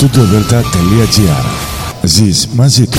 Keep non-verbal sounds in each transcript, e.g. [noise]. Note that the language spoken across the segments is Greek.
studiodelta.gr Ζεις μαζί του.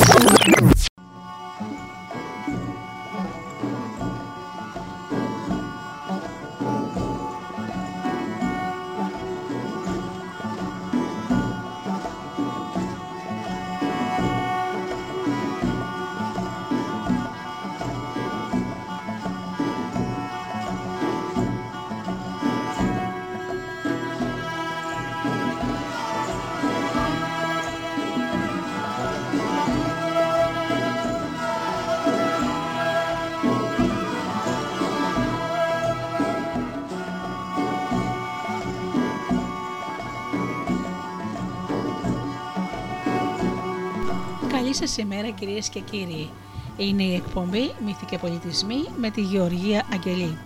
Κυρίες και κύριοι. Είναι η εκπομπή Μύθοι και Πολιτισμοί με τη Γεωργία Αγγελή.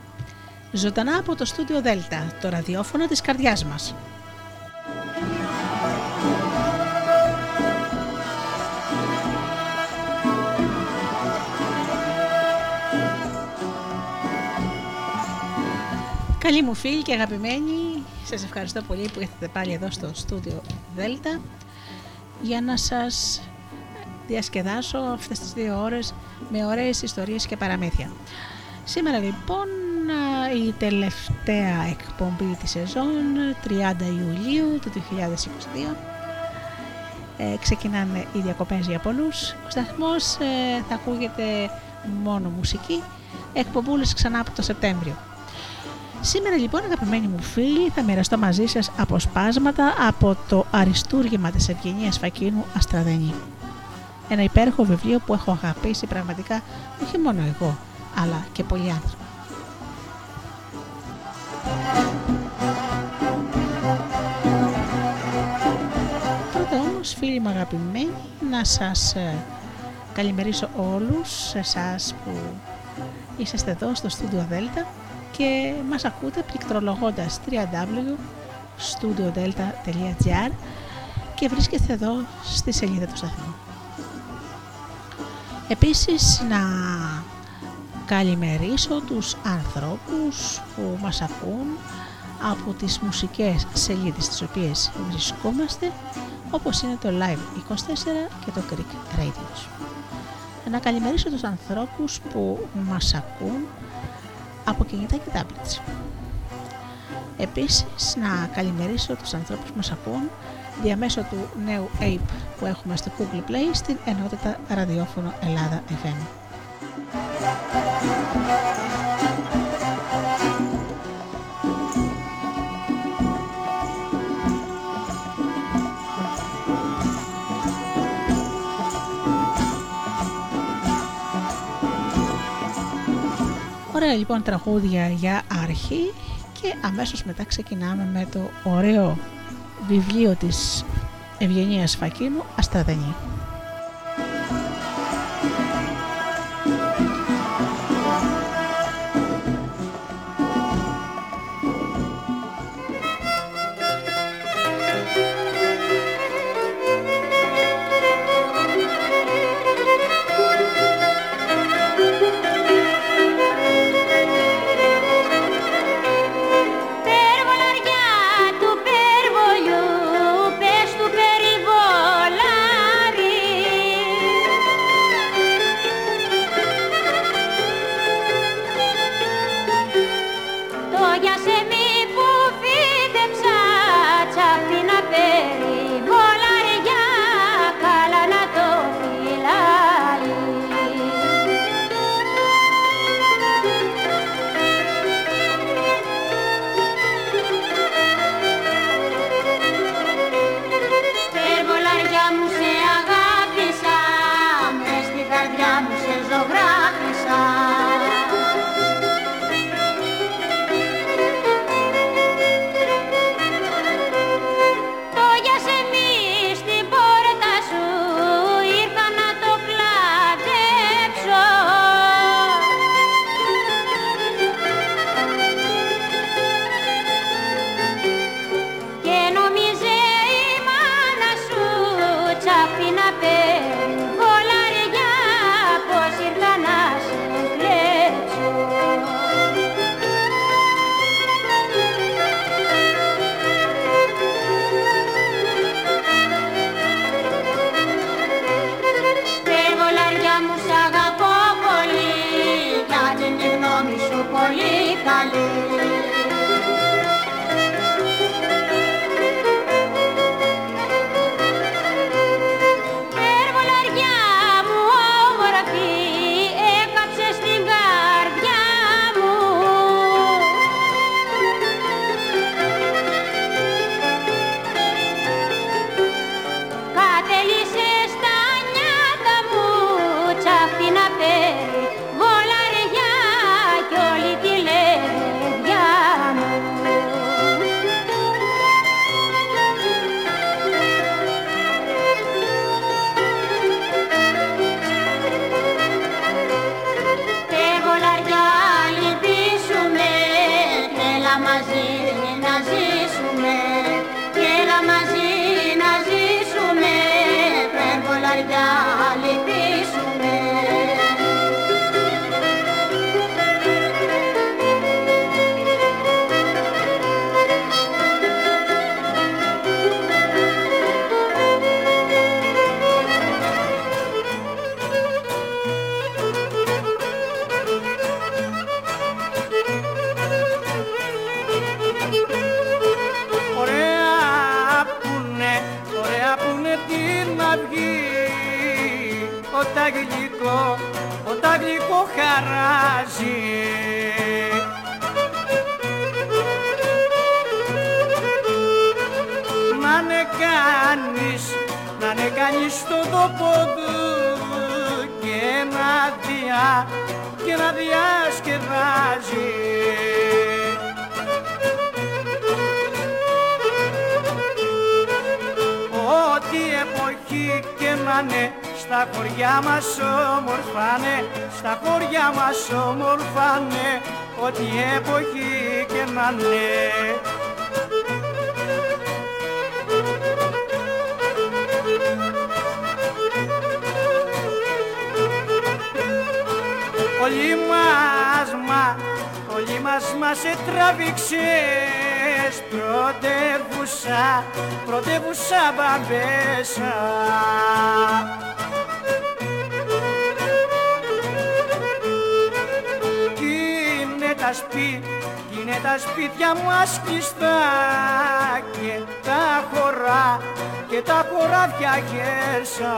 Ζωντανά από το στούντιο Δέλτα, το ραδιόφωνο της καρδιάς μας. Καλή μου φίλη και αγαπημένοι, σας ευχαριστώ πολύ που ήρθατε πάλι εδώ στο στούντιο Δέλτα για να σας διασκεδάσω αυτές τις δύο ώρες με ωραίες ιστορίες και παραμύθια. Σήμερα λοιπόν η τελευταία εκπομπή της σεζόν 30 Ιουλίου του 2022 ε, ξεκινάνε οι διακοπές για πολλούς. Ο σταθμός ε, θα ακούγεται μόνο μουσική, εκπομπούλες ξανά από το Σεπτέμβριο. Σήμερα λοιπόν αγαπημένοι μου φίλοι θα μοιραστώ μαζί σας αποσπάσματα από το αριστούργημα της Ευγενίας Φακίνου Αστραδενή. Ένα υπέροχο βιβλίο που έχω αγαπήσει πραγματικά όχι μόνο εγώ, αλλά και πολλοί άνθρωποι. Πρώτα όμως φίλοι μου αγαπημένοι να σας ε, καλημερίσω όλους εσάς που είσαστε εδώ στο Studio Delta και μας ακούτε πληκτρολογώντας www.studiodelta.gr και βρίσκεστε εδώ στη σελίδα του σταθμού. Επίσης να καλημερίσω τους ανθρώπους που μας ακούν από τις μουσικές σελίδες στις οποίες βρισκόμαστε όπως είναι το Live 24 και το Greek Radio. Να καλημερίσω τους ανθρώπους που μας ακούν από κινητά και tablets. Επίσης να καλημερίσω τους ανθρώπους που μας ακούν διαμέσω του νέου Ape που έχουμε στο Google Play στην ενότητα ραδιόφωνο Ελλάδα FM. Ωραία λοιπόν τραγούδια για αρχή και αμέσως μετά ξεκινάμε με το ωραίο βιβλίο της Ευγενίας Φακίνου Αστραδενή. Να σε τράβηξε πρωτεύουσα, πρωτεύουσα μπαμπέσα. Κι τα σπίτια είναι τα σπίτια μου ασκιστά και τα χωρά και τα χωράδια γέρσα.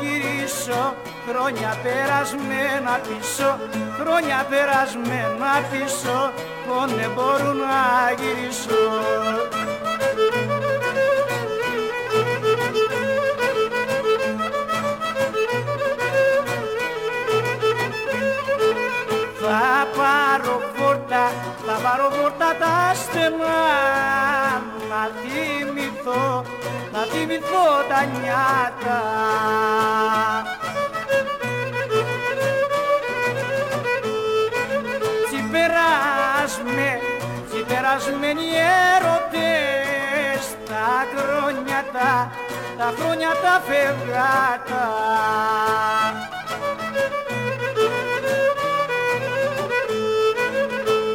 γυρίσω Χρόνια περασμένα πίσω, χρόνια περασμένα πίσω Πόνε μπορούν να γυρίσω. Θα πάρω φόρτα, θα πάρω φόρτα τα στενά Να θυμηθώ να θυμηθώ τα νιάτα. Τσιπεράσμε, τσιπερασμένοι έρωτες, τα χρόνια τα, τα χρόνια τα φευγάτα.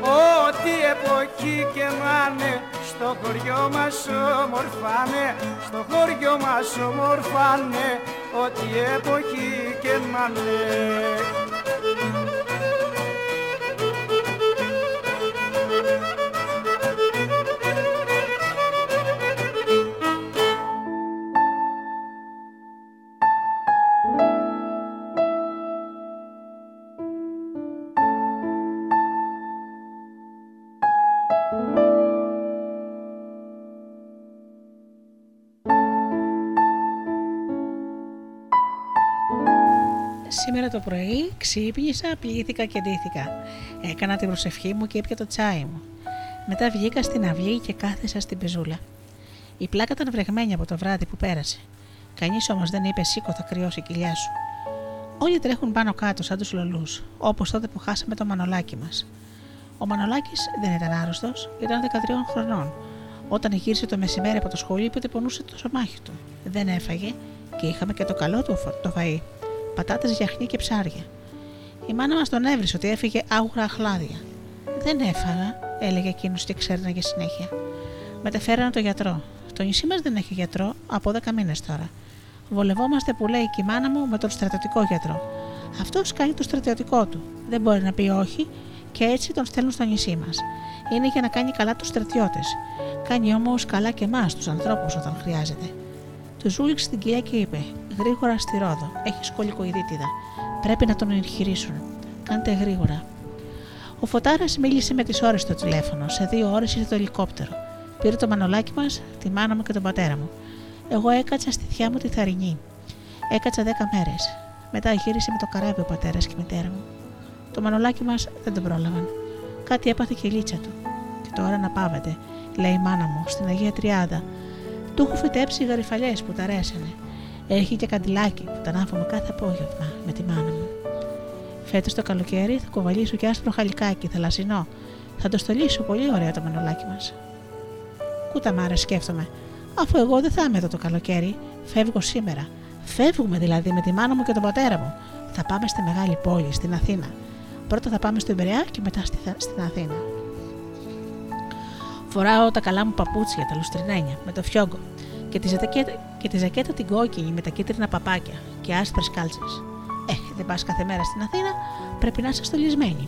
Ό,τι εποχή και μάνε, στο χωριό μας ομορφάνε, στο χωριό μας ομορφάνε, ό,τι εποχή και να το πρωί ξύπνησα, πλήθηκα και ντύθηκα. Έκανα την προσευχή μου και έπια το τσάι μου. Μετά βγήκα στην αυλή και κάθεσα στην πεζούλα. Η πλάκα ήταν βρεγμένη από το βράδυ που πέρασε. Κανείς όμως δεν είπε σήκω θα κρυώσει η κοιλιά σου. Όλοι τρέχουν πάνω κάτω σαν τους λολούς, όπως τότε που χάσαμε το μανολάκι μας. Ο Μανολάκης δεν ήταν άρρωστος, ήταν 13 χρονών. Όταν γύρισε το μεσημέρι από το σχολείο, είπε ότι πονούσε το σωμάχι του. Δεν έφαγε και είχαμε και το καλό του το φαΐ πατάτες γιαχνί και ψάρια. Η μάνα μας τον έβρισε ότι έφυγε άγουρα αχλάδια. Δεν έφαγα, έλεγε εκείνος και ξέρναγε συνέχεια. Μεταφέρανε το γιατρό. Το νησί μας δεν έχει γιατρό από 10 μήνες τώρα. Βολευόμαστε που λέει και η μάνα μου με τον στρατιωτικό γιατρό. Αυτός κάνει το στρατιωτικό του. Δεν μπορεί να πει όχι και έτσι τον στέλνουν στο νησί μας. Είναι για να κάνει καλά τους στρατιώτες. Κάνει όμως καλά και εμάς, τους ανθρώπους, όταν χρειάζεται. Του ζούληξε την κοιλιά και είπε: Γρήγορα στη Ρόδο. Έχεις σκολικοειδίτιδα. Πρέπει να τον εγχειρήσουν. Κάντε γρήγορα. Ο Φωτάρας μίλησε με τις ώρες στο τηλέφωνο. Σε δύο ώρες ήρθε το ελικόπτερο. Πήρε το μανολάκι μας, τη μάνα μου και τον πατέρα μου. Εγώ έκατσα στη θιά μου τη θαρινή. Έκατσα δέκα μέρες. Μετά γύρισε με το καράβι ο πατέρας και η μητέρα μου. Το μανολάκι μας δεν τον πρόλαβαν. Κάτι έπαθε και η λίτσα του. Και τώρα να πάβετε, λέει η μάνα μου, στην Αγία Τριάδα. Του έχω φυτέψει γαριφαλιέ που τα ρέσανε. Έχει και καντιλάκι που τα ανάβουμε κάθε απόγευμα με τη μάνα μου. Φέτος το καλοκαίρι θα κοβαλήσω και άσπρο χαλικάκι θαλασσινό Θα το στολίσω πολύ ωραία το μανολάκι μας. Κούτα μάρα, σκέφτομαι. Αφού εγώ δεν θα είμαι εδώ το καλοκαίρι, φεύγω σήμερα. Φεύγουμε δηλαδή με τη μάνα μου και τον πατέρα μου. Θα πάμε στη μεγάλη πόλη, στην Αθήνα. Πρώτα θα πάμε στην Περιά και μετά στην Αθήνα. Φοράω τα καλά μου παπούτσια, τα λουστρινένια, με το φιόγκο και τη, ζακέτα, και τη ζακέτα την κόκκινη με τα κίτρινα παπάκια και άσπρες κάλτσες. Ε, δεν πας κάθε μέρα στην Αθήνα, πρέπει να είσαι στολισμένη.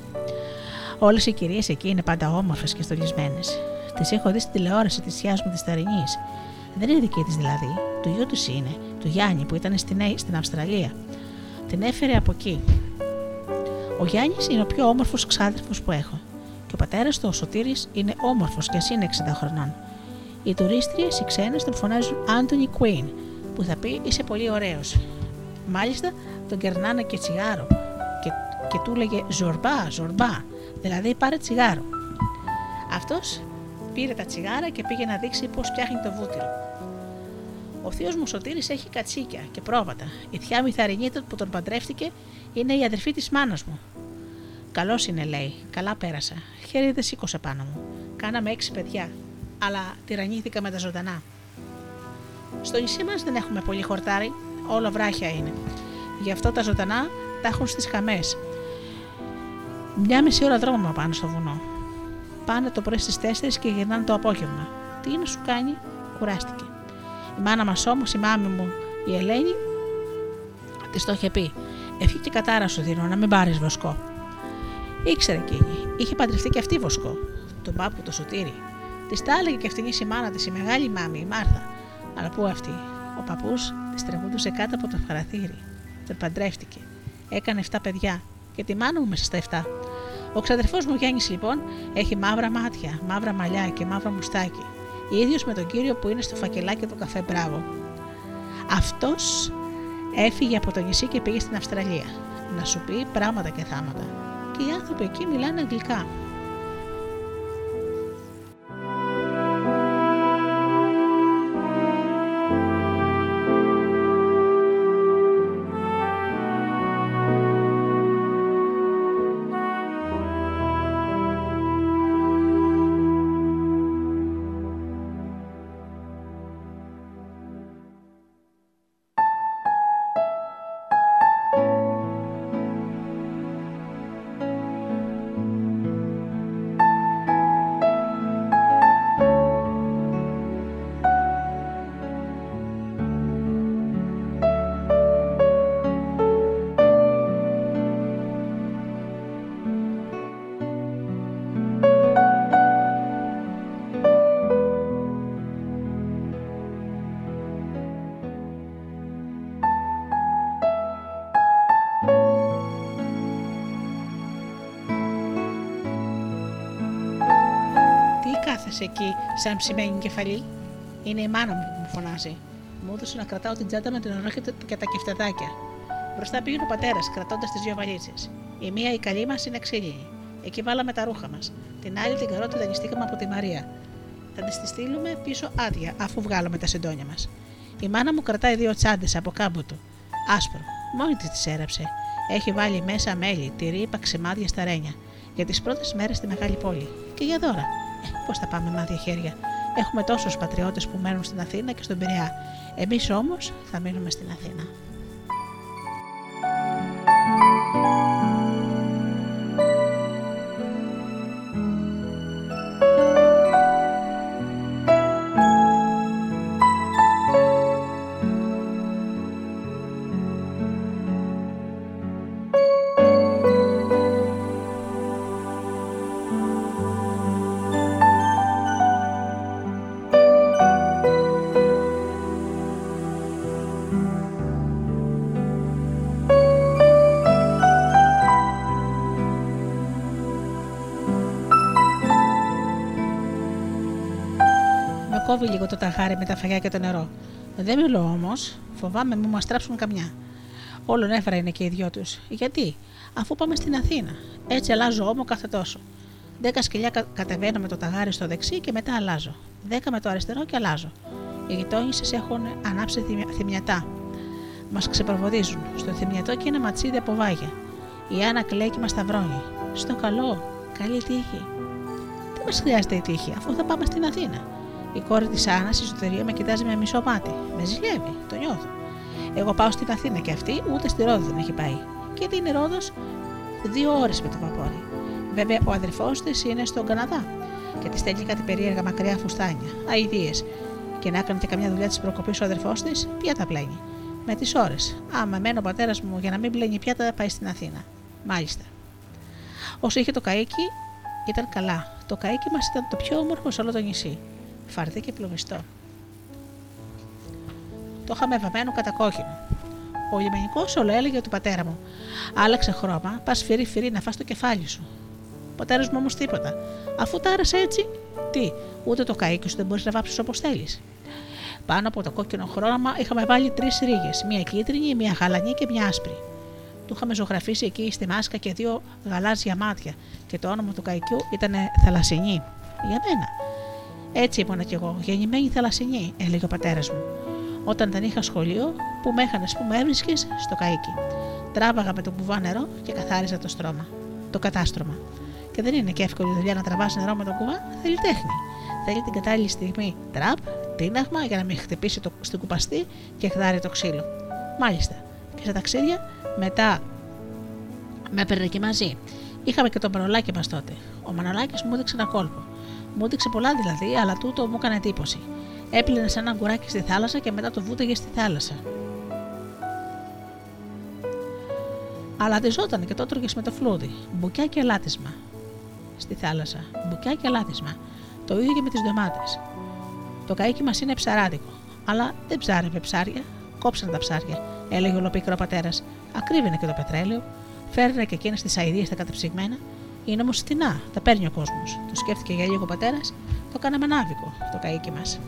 Όλες οι κυρίες εκεί είναι πάντα όμορφες και στολισμένες. Τις έχω δει στην τηλεόραση της θιά μου της Ταρινή. Δεν είναι δική της δηλαδή, του γιού της είναι, του Γιάννη που ήταν στην, στην Αυστραλία. Την έφερε από εκεί. Ο Γιάννης είναι ο πιο όμορφος ξάδερφος που έχω. Και ο πατέρας του, ο Σωτήρης, είναι όμορφος και εσύ είναι 60 χρονών. Οι τουρίστριες, οι ξένες, τον φωνάζουν Anthony Queen, που θα πει είσαι πολύ ωραίος. Μάλιστα τον κερνάνε και τσιγάρο και, και του έλεγε Ζορμπά, Ζορμπά, δηλαδή πάρε τσιγάρο. Αυτός πήρε τα τσιγάρα και πήγε να δείξει πώς φτιάχνει το βούτυρο. Ο θείος μου Σωτήρης έχει κατσίκια και πρόβατα. Η θιά Μηθαρινίτα που τον παντρεύτηκε είναι η αδερφή της μάνας μου. Καλός είναι, λέει. Καλά πέρασα. Χέρι δεν σήκωσε πάνω μου. Κάναμε έξι παιδιά. Αλλά τυραννήθηκα με τα ζωντανά. Στο νησί μας δεν έχουμε πολύ χορτάρι. Όλο βράχια είναι. Γι' αυτό τα ζωντανά τα έχουν στις χαμές. Μια μισή ώρα δρόμο πάνω στο βουνό. Πάνε το πρωί στις 4 και γυρνάνε το απόγευμα. Τι να σου κάνει, κουράστηκε. Η μάνα μας όμως, η μάμη μου, η Ελένη, της το είχε πει. Ευχή και κατάρα σου δίνω να μην πάρεις βοσκό. Ήξερε εκείνη, είχε παντρευτεί και αυτή βοσκό. Τον πάπου το σωτήρι. Της τα έλεγε και αυτήν η μάνα της, η μεγάλη μάμη, η Μάρθα. Αλλά πού αυτή, ο παππούς της τραγουδούσε κάτω από το παραθύρι. Τον παντρεύτηκε. Έκανε 7 παιδιά και τη μάνα μου μέσα στα 7. Ο ξαδερφός μου Γιάννης λοιπόν έχει μαύρα μάτια, μαύρα μαλλιά και μαύρο μουστάκι. ίδιος με τον κύριο που είναι στο φακελάκι του καφέ Μπράβο. Αυτός έφυγε από το νησί και πήγε στην Αυστραλία. Να σου πει πράγματα και θάματα. Και οι άνθρωποι εκεί μιλάνε αγγλικά. Εκεί, σαν ψημένη κεφαλή. Είναι η μάνα μου που μου φωνάζει. Μου έδωσε να κρατάω την τσάντα με την ουρά και τα κεφτεδάκια. Μπροστά πήγαινε ο πατέρας, κρατώντας τις δύο βαλίτσες. Η μία η καλή μας είναι ξύλινη. Εκεί βάλαμε τα ρούχα μας. Την άλλη την καρότη δανειστήκαμε από τη Μαρία. Θα της τη στείλουμε πίσω άδεια, αφού βγάλουμε τα συντόνια μας. Η μάνα μου κρατάει δύο τσάντες από κάμποτο. Άσπρο. Μόνη της τις έραψε. Έχει βάλει μέσα μέλι, τυρί, παξιμάδια στα ρένια. Για τις πρώτες μέρες στη μεγάλη πόλη. Και για δώρα. Πώς θα πάμε με άδεια χέρια. Έχουμε τόσους πατριώτες που μένουν στην Αθήνα και στον Πειραιά. Εμείς όμως θα μείνουμε στην Αθήνα. Κόβει λίγο το ταχάρι με τα φαγιά και το νερό. Δεν μιλώ όμως, φοβάμαι μην μας τράψουν καμιά. Όλον έφερα είναι και οι δυο τους. Γιατί, αφού πάμε στην Αθήνα. Έτσι αλλάζω όμο κάθε τόσο. Δέκα σκυλιά κατεβαίνω με το ταγάρι στο δεξί και μετά αλλάζω. Δέκα με το αριστερό και αλλάζω. Οι γειτόνισε έχουν ανάψει θυμιατά. Μας ξεπροβοδίζουν. Στο θυμιατό και ένα ματσίδι από βάγια. Η Άννα κλαίει και μας σταυρώνει. Στο καλό, καλή τύχη. μας χρειάζεται η τύχη, αφού θα πάμε στην Αθήνα; Η κόρη της Άννας, η εσωτερία, με κοιτάζει με μισό μάτι. Με ζηλεύει, το νιώθω. Εγώ πάω στην Αθήνα και αυτή ούτε στη Ρόδο δεν έχει πάει. Και τι είναι Ρόδος, δύο ώρες με το βαπόρι. Βέβαια, ο αδερφός της είναι στον Καναδά και τη στέλνει κάτι περίεργα μακριά φουστάνια, αειδίε. Και να έκανε και καμιά δουλειά της προκοπής ο αδερφός της, ποια τα πλένει. Με τις ώρες. Άμα μένω ο πατέρας μου για να μην πλένει πιάτα, πάει στην Αθήνα. Μάλιστα. Όσο είχε το καίκι, ήταν καλά. Το καίκι μας ήταν το πιο όμορφο σε όλο το νησί. Φαρδί και πλουμιστό. Το είχαμε βαμμένο κατά κόκκινο. Ο λιμενικός όλο έλεγε του πατέρα μου: Άλλαξε χρώμα, πας φυρί φυρί να φας το κεφάλι σου. Ο πατέρας μου όμως τίποτα. Αφού τα άρεσε έτσι, τι, ούτε το καίκι σου δεν μπορείς να βάψεις όπως θέλεις. Πάνω από το κόκκινο χρώμα είχαμε βάλει τρεις ρίγες, μία κίτρινη, μία γαλανή και μία άσπρη. Του είχαμε ζωγραφίσει εκεί στη μάσκα και δύο γαλάζια μάτια και το όνομα του καϊκιού ήταν Θαλασσινή. Για μένα. Έτσι ήμουνα κι εγώ, γεννημένη Θαλασσινή, έλεγε ο πατέρας μου. Όταν δεν είχα σχολείο, που με έχανε που με έβρισκες στο καίκι. Τράβαγα με το κουβά νερό και καθάριζα το στρώμα. Το κατάστρωμα. Και δεν είναι και εύκολη δουλειά να τραβάς νερό με το κουβά, θέλει τέχνη. Θέλει την κατάλληλη στιγμή τραπ, τίναγμα για να μην χτυπήσει το, στην κουπαστή και χδάρει το ξύλο. Μάλιστα. Και στα ταξίδια μετά με έπαιρνε και μαζί. Είχαμε και τον Μανολάκι μας τότε. Ο Μανολάκι μου έδειξε ένα κόλπο. Μου έδειξε πολλά δηλαδή, αλλά τούτο μου έκανε εντύπωση. Έπλυνε σαν ένα γκουράκι στη θάλασσα και μετά το βούτεγε στη θάλασσα. Αλλά ζώταν και το έτρωγες με το φλούδι. Μπουκιά και λάτισμα. Στη θάλασσα. Μπουκιά και λάτισμα. Το ίδιο και με τις ντομάτες. Το καίκι μας είναι ψαράδικο. Αλλά δεν ψάρευε ψάρια. Κόψαν τα ψάρια, έλεγε ολοπίκρο πατέρας. Ακρίβαινε και το πετρέλαιο. Φέρνε και εκείνες τις αειδίε τα καταψυγμένα. Είναι όμως φτηνά, τα παίρνει ο κόσμος. Το σκέφτηκε για λίγο ο πατέρας, το κάναμε ανάβικο το καίκι μας.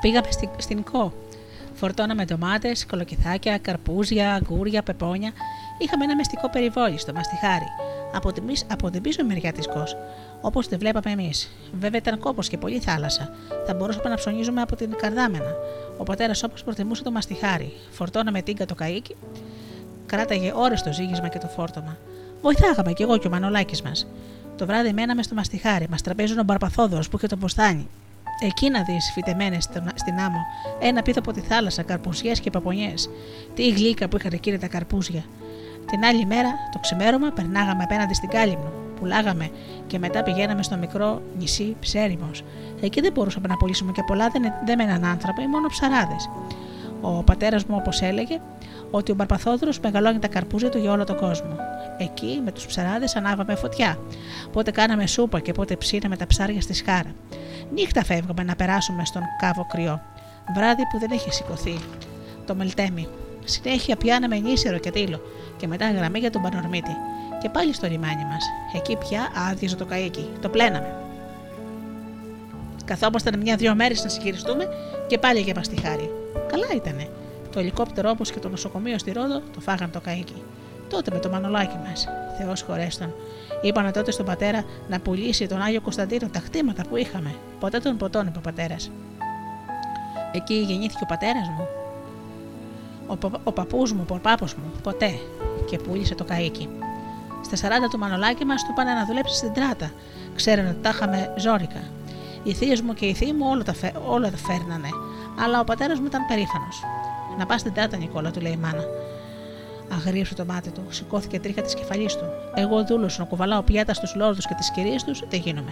Πήγαμε στην ΚΟ. Φορτώναμε ντομάτες, κολοκυθάκια, καρπούζια, αγκούρια, πεπόνια. Είχαμε ένα μεστικό περιβόλι στο μαστιχάρι. Από την, από την πίσω μεριά της ΚΟ, όπως τη βλέπαμε εμείς. Βέβαια ήταν κόπος και πολύ θάλασσα. Θα μπορούσαμε να ψωνίζουμε από την καρδάμενα. Ο πατέρας όπως προτιμούσε το μαστιχάρι. Φορτώναμε τίγκα το καίκι. Κράταγε ώρες το ζήγισμα και το φόρτωμα. Βοηθάγαμε κι εγώ και ο Μανολάκης μας. Το βράδυ μέναμε στο μαστιχάρι. Μας τραπέζουν ο Μπαρπαθόδωρος που είχε το ποστάνι. Εκεί να δεις φυτεμένες στην άμμο, ένα πίθο από τη θάλασσα, καρπουζιέ και παπονιές. Τι γλύκα που είχαν εκείνη τα καρπούζια. Την άλλη μέρα, το ξημέρωμα, περνάγαμε απέναντι στην κάλυμνο, πουλάγαμε και μετά πηγαίναμε στο μικρό νησί Ψέριμος. Εκεί δεν μπορούσαμε να πουλήσουμε και πολλά, δεν, δεν μέναν άνθρωποι, μόνο ψαράδες. Ο πατέρας μου, όπως έλεγε, ότι ο Μπαρπαθόδρος μεγαλώνει τα καρπούζια του για όλο τον κόσμο. Εκεί με τους ψαράδες ανάβαμε φωτιά. Πότε κάναμε σούπα και πότε ψήναμε τα ψάρια στη σχάρα. Νύχτα φεύγαμε να περάσουμε στον κάβο κρυό. Βράδυ που δεν είχε σηκωθεί το μελτέμι. Συνέχεια πιάναμε νήσιρο και τίλο και μετά γραμμή για τον Πανορμίτη. Και πάλι στο λιμάνι μας. Εκεί πια άδειαζε το καίκι. Το πλέναμε. Καθόμασταν μια-δυο μέρες να συγχειριστούμε και πάλι για μα τη χάρη. Καλά ήτανε. Το ελικόπτερο όπως και το νοσοκομείο στη Ρόδο το φάγαν το καίκι. Τότε με το μανολάκι μας. Θεός χωρέστον. Είπαμε τότε στον πατέρα να πουλήσει τον Άγιο Κωνσταντίνο τα χτήματα που είχαμε. Ποτέ τον ποτών, είπε ο πατέρας. Εκεί γεννήθηκε ο πατέρας μου. Ο, πα, ο παππούς μου, ο πάπο μου, ποτέ. Και πούλησε το καίκι. Στα 40 του μανολάκι μας του πάνε να δουλέψει στην τράτα. Ξέρανε ότι τα είχαμε ζώρικα. Οι θείε μου και οι θείοι μου όλα τα, φε... όλα τα φέρνανε, αλλά ο πατέρας μου ήταν περήφανος. Να πας στην τάτα, Νικόλα, του λέει η μάνα. Αγρίωσε το μάτι του, σηκώθηκε τρίχα της κεφαλής του. Εγώ δούλο να κουβαλάω πιάτα στους λόρδους και τις κυρίες τους, δεν γίνομαι.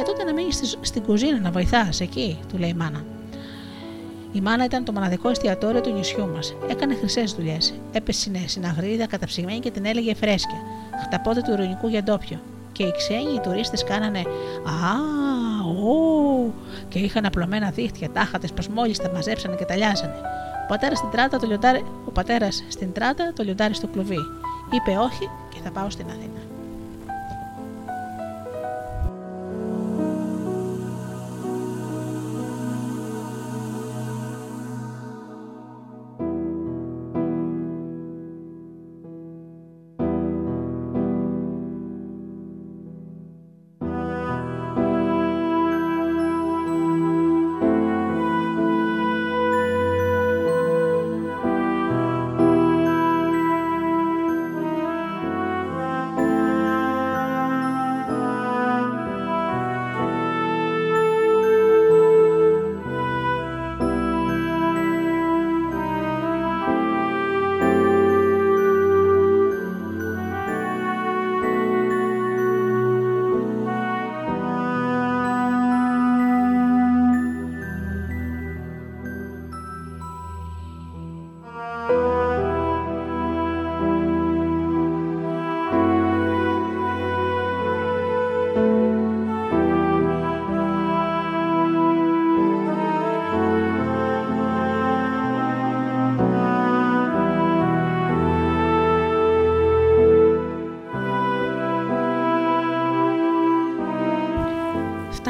Ε, τότε να μείνεις στην κουζίνα να βοηθάς εκεί, του λέει η μάνα. Η μάνα ήταν το μοναδικό εστιατόριο του νησιού μας. Έκανε χρυσές δουλειές. Έπεσε στην αγρίδα καταψυγμένη και την έλεγε φρέσκια. Χταπότε του ειρωνικού για ντόπιο. Και οι ξένοι οι τουρίστες κάνανε Α, ω, και είχαν απλωμένα δίχτυα, τάχατες πως μόλις τα μαζέψανε και τα λιάζανε. Ο πατέρας στην τράτα το λιοντάρι, ο πατέρας στην τράτα το λιοντάρι στο κλουβί. Είπε όχι και θα πάω στην Αθήνα.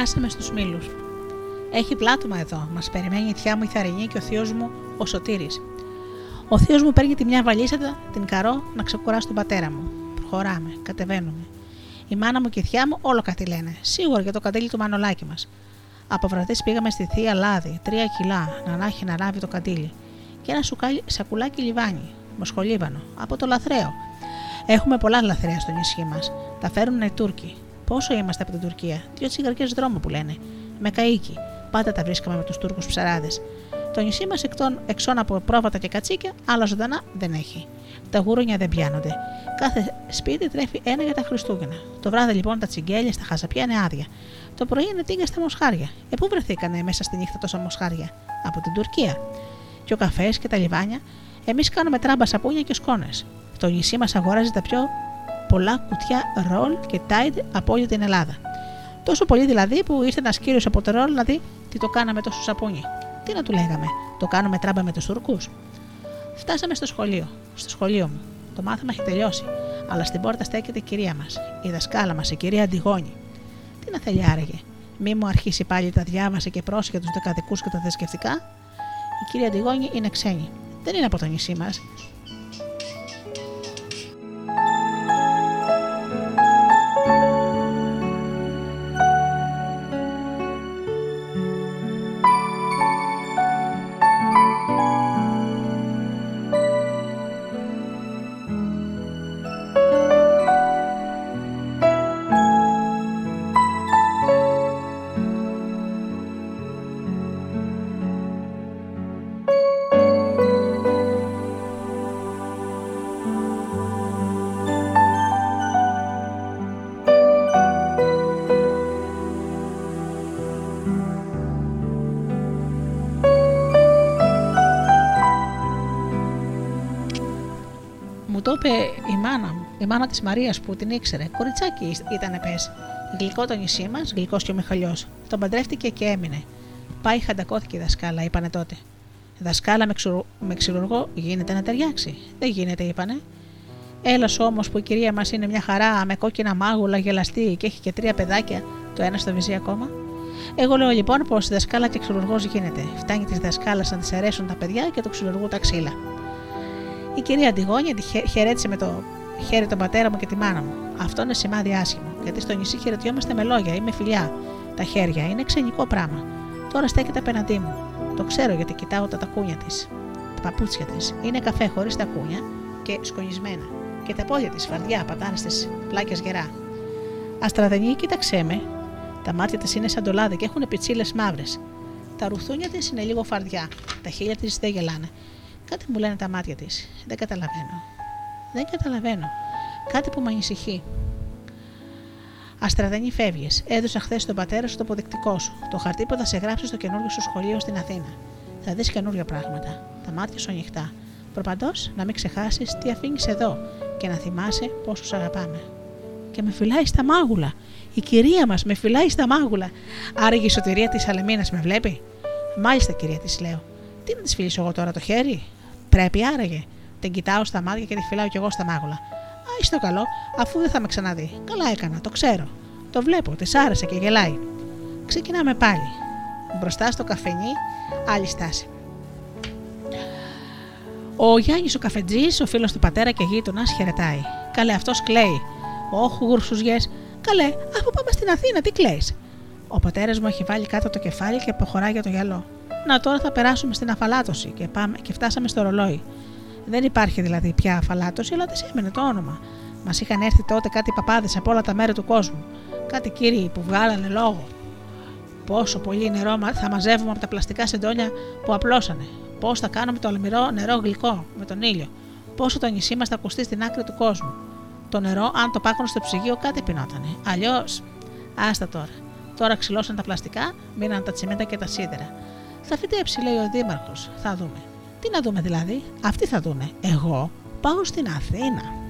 Φτάσαμε στους μήλους. Έχει πλάτωμα εδώ, μας περιμένει η θιά μου η Θαρινή και ο θείος μου ο Σωτήρης. Ο θείος μου παίρνει τη μια βαλίσσα την καρό να ξεκουράσει τον πατέρα μου. Προχωράμε, κατεβαίνουμε. Η μάνα μου και η θιά μου όλο κάτι λένε. Σίγουρα για το καντήλι του μανολάκι μας. Από βραδύς πήγαμε στη θεία λάδι, τρία κιλά, να έχει να λάβει το καντήλι. Και ένα σουκάλι, σακουλάκι λιβάνι, μοσχολίβανο, από το λαθρέο. Έχουμε πολλά λαθρέα στο νησί μας. Τα φέρνουν οι Τούρκοι. Πόσο είμαστε από την Τουρκία, δύο τσιγάρα δρόμο που λένε. Με καΐκι. Πάντα τα βρίσκαμε με τους Τούρκους ψαράδες. Το νησί μας εξών από πρόβατα και κατσίκια, άλλα ζωντανά δεν έχει. Τα γουρούνια δεν πιάνονται. Κάθε σπίτι τρέφει ένα για τα Χριστούγεννα. Το βράδυ λοιπόν τα τσιγκέλια στα χασαπιά είναι άδεια. Το πρωί είναι τίγκα στα μοσχάρια. Ε, πού βρεθήκανε μέσα στη νύχτα τόσα μοσχάρια; Από την Τουρκία. Και ο καφές και τα λιβάνια, εμείς κάνουμε τράμπα σαπούνια και σκόνες. Το νησί μας αγοράζει τα πιο πολλά κουτιά ρολ και τάιντ από όλη την Ελλάδα. Τόσο πολύ δηλαδή που ήρθε ένας κύριος από το ρολ να δει τι το κάναμε τόσο σαπούνι. Τι να του λέγαμε, το κάνουμε τράμπα με τους Τούρκους; Φτάσαμε στο σχολείο, στο σχολείο μου. Το μάθημα έχει τελειώσει, αλλά στην πόρτα στέκεται η κυρία μας, η δασκάλα μας, η κυρία Αντιγόνη. Τι να θέλει άραγε, μη μου αρχίσει πάλι τα διάβασε και πρόσεχε τους δεκαδικούς και τα θρησκευτικά; Η κυρία Αντιγόνη είναι ξένη. Δεν είναι από το νησί μας, η μάνα της Μαρίας που την ήξερε. Κοριτσάκι ήταν πες. Γλυκό το νησί μας, γλυκός και ο Μιχαλιός. Τον παντρεύτηκε και έμεινε. Πάει χαντακώθηκε η δασκάλα, είπανε τότε. Δασκάλα με, ξουρ... με ξυλουργό γίνεται να ταιριάξει. Δεν γίνεται, είπανε. Έλας όμως που η κυρία μας είναι μια χαρά με κόκκινα μάγουλα, γελαστή και έχει και τρία παιδάκια, το ένα στο βυζί ακόμα. Εγώ λέω λοιπόν πως δασκάλα και ξυλουργό γίνεται. Φτάνει της δασκάλας να της αρέσουν τα παιδιά και το ξυλουργού τα ξύλα. Η κυρία Αντιγόνια τη χαιρέτησε με το χέρι τον πατέρα μου και τη μάνα μου. Αυτό είναι σημάδι άσχημο, γιατί στο νησί χαιρετιόμαστε με λόγια ή με φιλιά. Τα χέρια είναι ξενικό πράγμα. Τώρα στέκεται απέναντί μου. Το ξέρω γιατί κοιτάω τα τακούνια της. Τα παπούτσια της. Είναι καφέ χωρίς τακούνια και σκονισμένα. Και τα πόδια της φαρδιά πατάνε στις πλάκες γερά. Αστραδενή, κοίταξέ με. Τα μάτια της είναι σαν το λάδι και έχουν πιτσίλες μαύρες. Τα ρουθούνια της είναι λίγο φαρδιά. Τα χείλια της δεν γελάνε. Κάτι μου λένε τα μάτια της. Δεν καταλαβαίνω. Δεν καταλαβαίνω. Κάτι που με ανησυχεί. Αστραδένη φεύγει. Έδωσα χθες στον πατέρα σου το αποδεικτικό σου. Το χαρτί που θα σε γράψει στο καινούργιο σου σχολείο στην Αθήνα. Θα δεις καινούργια πράγματα. Τα μάτια σου ανοιχτά. Προπαντός να μην ξεχάσεις τι αφήνεις εδώ και να θυμάσαι πόσο σ' αγαπάμε. Και με φυλάει στα μάγουλα. Η κυρία μας με φυλάει στα μάγουλα. Άραγε η σωτηρία της Αλεμίνας με βλέπει; Μάλιστα, κυρία της λέω. Τι να της φιλήσω εγώ τώρα το χέρι; Πρέπει άραγε. Την κοιτάω στα μάτια και τη φυλάω κι εγώ στα μάγουλα. Α, το καλό, αφού δεν θα με ξαναδεί. Καλά έκανα, το ξέρω. Το βλέπω, της άρεσε και γελάει. Ξεκινάμε πάλι. Μπροστά στο καφενί, άλλη στάση. Ο Γιάννης ο καφετζής, ο φίλος του πατέρα και γείτονας, χαιρετάει. Καλέ, αυτός κλαίει. Όχι, γουρσουζιές. Καλέ, αφού πάμε στην Αθήνα, τι κλαίει. Ο πατέρας μου έχει βάλει κάτω το κεφάλι και αποχωράει για το γυαλό. Να τώρα θα περάσουμε στην αφαλάτωση και, πάμε, και φτάσαμε στο ρολόι. Δεν υπάρχει δηλαδή πια αφαλάτωση, αλλά τη έμενε το όνομα. Μας είχαν έρθει τότε κάτι παπάδες από όλα τα μέρη του κόσμου. Κάτι κύριοι που βγάλανε λόγο. Πόσο πολύ νερό θα μαζεύουμε από τα πλαστικά σεντόνια που απλώσανε. Πώς θα κάνουμε το αλμυρό νερό γλυκό με τον ήλιο. Πόσο το νησί μας θα ακουστεί στην άκρη του κόσμου. Το νερό, αν το πάκουν στο ψυγείο, κάτι πεινότανε. Αλλιώς. Άστα τώρα. Τώρα ξυλώσαν τα πλαστικά, μείναν τα τσιμέντα και τα σίδερα. Θα φυτέψει, λέει ο Δήμαρχος. Θα δούμε. Τι να δούμε δηλαδή, αυτοί θα δούνε. Εγώ πάω στην Αθήνα.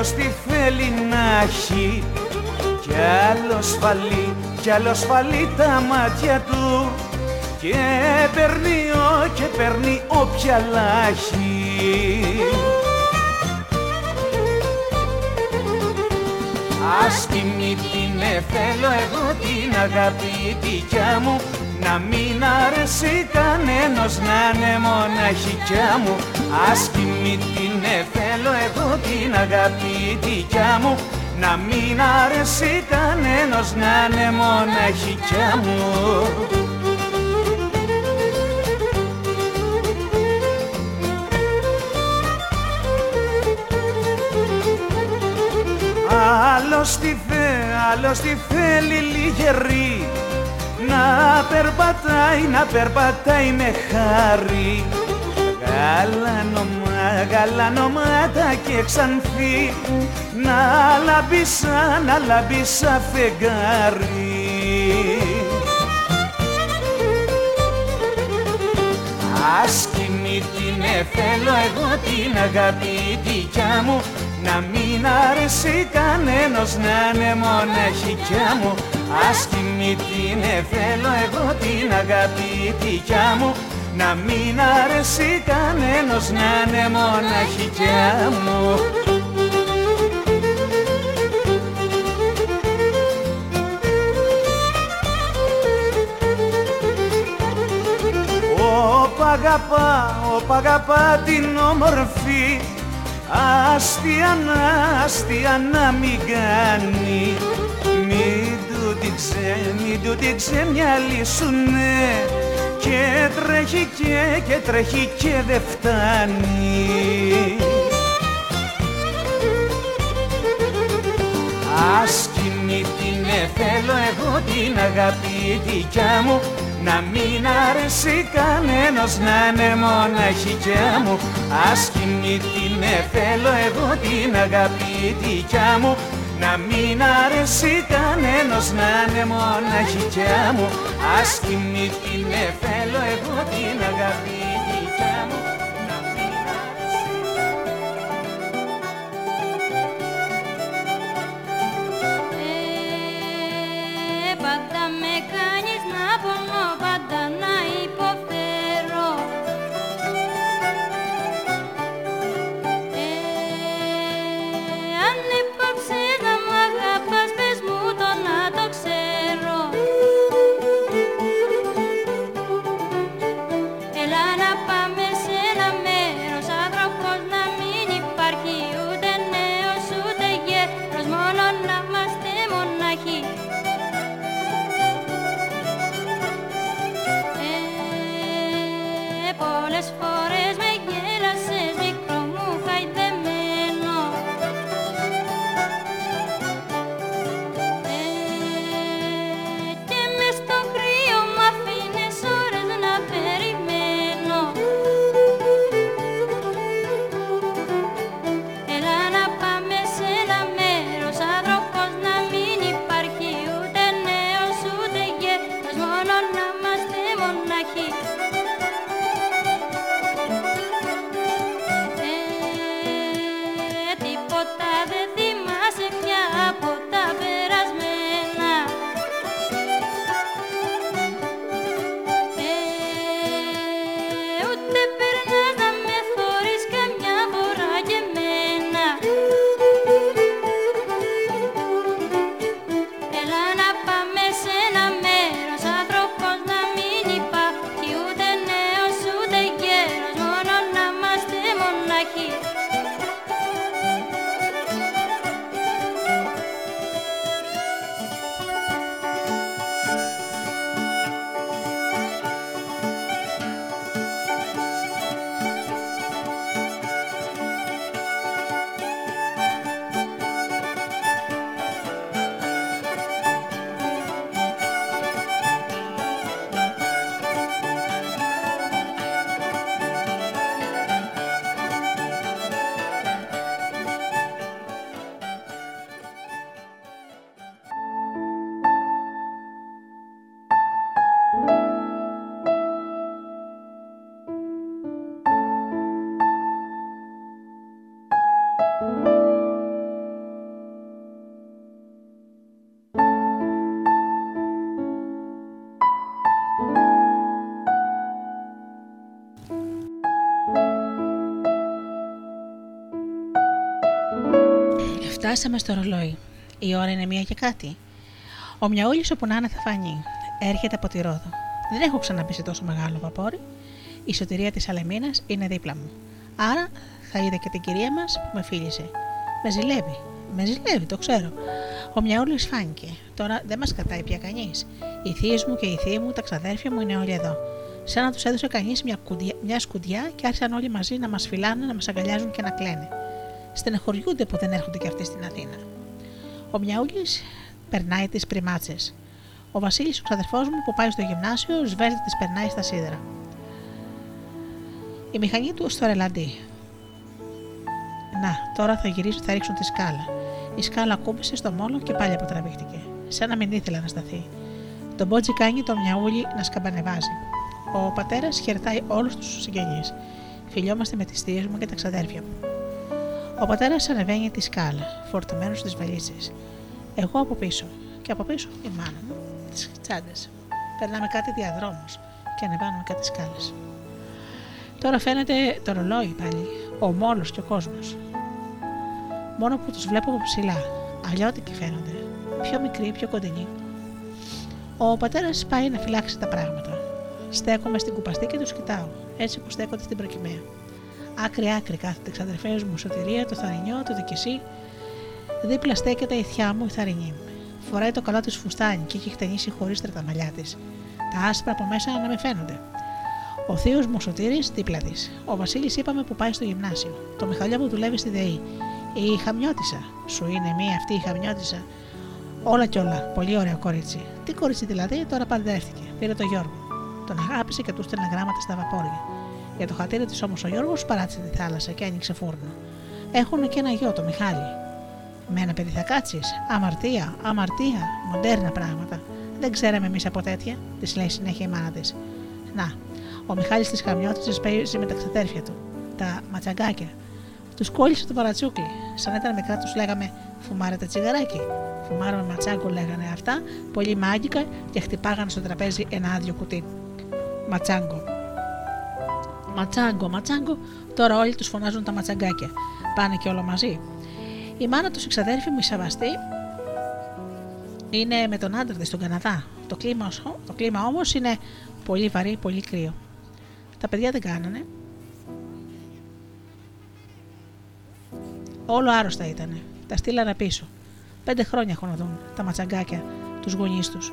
Άλλος τι θέλει να έχει. Κι άλλος φαλεί, κι άλλος φαλεί τα μάτια του. Και παίρνει, και παίρνει όποια λάχη Ας την θέλω εγώ την αγάπη δικιά μου. Να μην αρέσει κανένας να είναι μοναχικιά μου. Ας την θέλω εγώ την αγάπη δικιά μου. Να μην αρέσει κανένας να είναι μοναχικιά μου. Άλλος τι θε, άλλος τι θέλει λιγερή. Να περπατάει, να περπατάει με χάρη. Γαλανομα, γαλανομάτα και ξανθή. Να λαμπίσα, να λαμπίσα φεγγάρι. Άσκημη την θέλω εγώ την αγάπη δικιά μου. Να μην αρέσει κανένας να είναι μοναχικιά μου. Άσχημη την θέλω εγώ την αγάπη δικιά μου να μην αρέσει κανένας να είναι μοναχικιά μου. Ωπ' αγαπά, ωπ' αγαπά την όμορφη αστεία να, αστεία να μην κάνει. Μην του την ξέ, μην του την ξεμυαλίσουνε και τρέχει και, και τρέχει και δε φτάνει. Άσκηνη την θέλω εγώ την αγάπη δικιά μου να μην αρέσει κανένας να είναι μοναχικιά μου. Άσχημη την θέλω εγώ την αγάπη δικιά μου να μην αρέσει κανένας να είναι μοναχικιά μου. Άσχημη την θέλω εγώ την αγάπη Φτάσαμε στο ρολόι. Η ώρα είναι μία και κάτι. Ο Μιαούλης όπου να είναι θα φανεί. Έρχεται από τη Ρόδο. Δεν έχω ξαναμπεί σε τόσο μεγάλο βαπόρι. Η σωτηρία της Αλεμίνας είναι δίπλα μου. Άρα θα είδα και την κυρία μας που με φίλησε. Με ζηλεύει. Με ζηλεύει, το ξέρω. Ο Μιαούλης φάνηκε. Τώρα δεν μας κρατάει πια κανείς. Οι θείε μου και οι θείοι μου, τα ξαδέρφια μου είναι όλοι εδώ. Σαν να τους έδωσε κανείς μια, μια σκουντιά και άρχισαν όλοι μαζί να μας φυλάνε, να μας αγκαλιάζουν και να κλαίνε. Στενεχωριούνται που δεν έρχονται και αυτοί στην Αθήνα. Ο Μιαούλης περνάει τις πριμάτσες. Ο Βασίλης, ο ξαδερφός μου που πάει στο γυμνάσιο, σβέλει τις περνάει στα σίδερα. Η μηχανή του στο ρελαντί. Να, τώρα θα γυρίσουν, θα ρίξουν τη σκάλα. Η σκάλα κούμπησε στο μόλο και πάλι αποτραβήχτηκε. Σαν να μην ήθελε να σταθεί. Το μπότζι κάνει το μιαούλι να σκαμπανεβάζει. Ο πατέρας χαιρετάει όλους τους συγγενείς. Φιλιόμαστε με τις θείες μου και τα ξαδέρφια μου. Ο πατέρας ανεβαίνει τη σκάλα, φορτωμένος στις βαλίτσες. Εγώ από πίσω. Και από πίσω η μάνα μου, τις τσάντες. Περνάμε κάτι διαδρόμους και ανεβαίνουμε κάτι σκάλες. Τώρα φαίνεται το ρολόι πάλι, ο μόλο και ο κόσμος. Μόνο που τους βλέπω από ψηλά. Αλλιώτικοι φαίνονται. Πιο μικροί, πιο κοντινοί. Ο πατέρας πάει να φυλάξει τα πράγματα. Στέκομαι στην κουπαστή και τους κοιτάω, έτσι που στέκονται στην προκυμαία. Άκρη-άκρη κάθεται ξαδερφές μου, σωτηρία, το θαρινιό, το δικησί. Δίπλα στέκεται η θιά μου, η θαρινή. Φοράει το καλό της φουστάνι και έχει χτενίσει χωρίστρα τα μαλλιά της. Τα άσπρα από μέσα να με φαίνονται. Ο θείος μου Σωτήρης δίπλα της. Ο Βασίλης είπαμε που πάει στο γυμνάσιο. Το Μιχαλιά που δουλεύει στη ΔΕΗ. Η χαμιώτησα. Σου είναι μία αυτή η χαμιώτησα. Όλα κι όλα. Πολύ ωραίο κορίτσι. Τι κορίτσι δηλαδή, τώρα παντρεύτηκε. Πήρε το Γιώργο. Τον αγάπησε και του στέλνε γράμματα στα βαπόρια. Για το χατήρι της όμως ο Γιώργος παράτησε τη θάλασσα και άνοιξε φούρνο. Έχουν και ένα γιο, το Μιχάλη. Με ένα παιδί θα κάτσεις; Αμαρτία, αμαρτία, μοντέρνα πράγματα. Δεν ξέραμε εμείς από τέτοια, της λέει συνέχεια η μάνα της. Να, ο Μιχάλης της Χαμιώτη παίζει με τα ξαδέρφια του, τα ματσαγκάκια. Τους κόλλησε το παρατσούκλι. Σαν ήταν μικρά, τους λέγαμε Φουμάρετε τσιγαράκι. Φουμάραμε ματσάγκο, λέγανε αυτά, πολύ μάγκικα και χτυπάγανε στο τραπέζι ένα άδειο κουτί. Ματσάγκο. Ματσάγκο, ματσάγκο, τώρα όλοι τους φωνάζουν τα ματσαγκάκια. Πάνε και όλο μαζί. Η μάνα του, η ξαδέρφη μου, η Σαβαστή, είναι με τον άντρα της στον Καναδά. Το κλίμα, το κλίμα όμως είναι πολύ βαρύ, πολύ κρύο. Τα παιδιά δεν κάνανε. Όλο άρρωστα ήταν. Τα στείλανε πίσω. Πέντε χρόνια έχουν να δουν τα ματσαγκάκια, τους γονείς τους.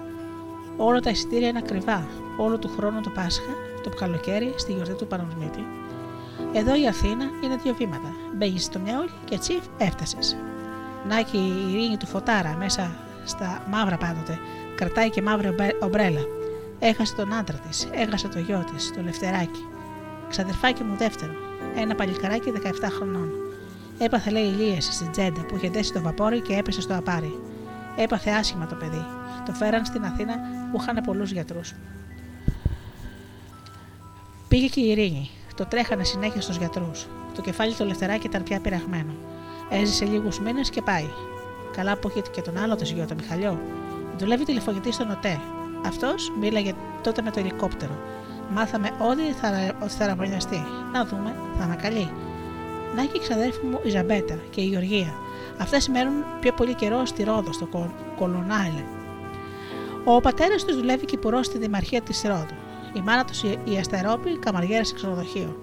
Όλα τα εισιτήρια είναι ακριβά. Όλο του χρόνου το Πάσχα, το καλοκαίρι, στη γιορτή του Πανορμίτη. Εδώ η Αθήνα είναι δύο βήματα. Μπαίνεις στο μυαλό και έτσι έφτασες. Να και η ειρήνη του φωτάρα μέσα στα μαύρα πάντοτε. Κρατάει και μαύρη ομπρέλα. Έχασε τον άντρα της, έχασε το γιο της, το λευτεράκι. Ξαδερφάκι μου δεύτερο, ένα παλικαράκι 17 χρονών. Έπαθε, λέει, ηλίες στην τσέντα που είχε δέσει το βαπόρι και έπεσε στο απάρι. Έπαθε άσχημα το παιδί. Το φέραν στην Αθήνα που είχαν πολλούς γιατρούς. Πήγε και η ειρήνη. Το τρέχανε συνέχεια στους γιατρούς. Το κεφάλι του λευτεράκι ήταν πια πειραγμένο. Έζησε λίγους μήνες και πάει. Καλά που έχει και τον άλλο το γιο, το Μιχαλιό. Δουλεύει τηλεφωνητή στον ΟΤΕ. Αυτός μίλαγε τότε με το ελικόπτερο. Μάθαμε ότι θα, ότι θα Να δούμε, θα ανακαλεί. Να έχει η ξαδέρφη μου η Ζαμπέτα και η Γεωργία. Αυτέ μένουν πιο πολύ καιρό στη Ρόδο, στο Κολονάιλε. Ο πατέρας τους δουλεύει κυπουρό στη Δημαρχία της Ρόδου. Η μάνα τους η Αστερόπη, καμαριέρα σε ξενοδοχείο.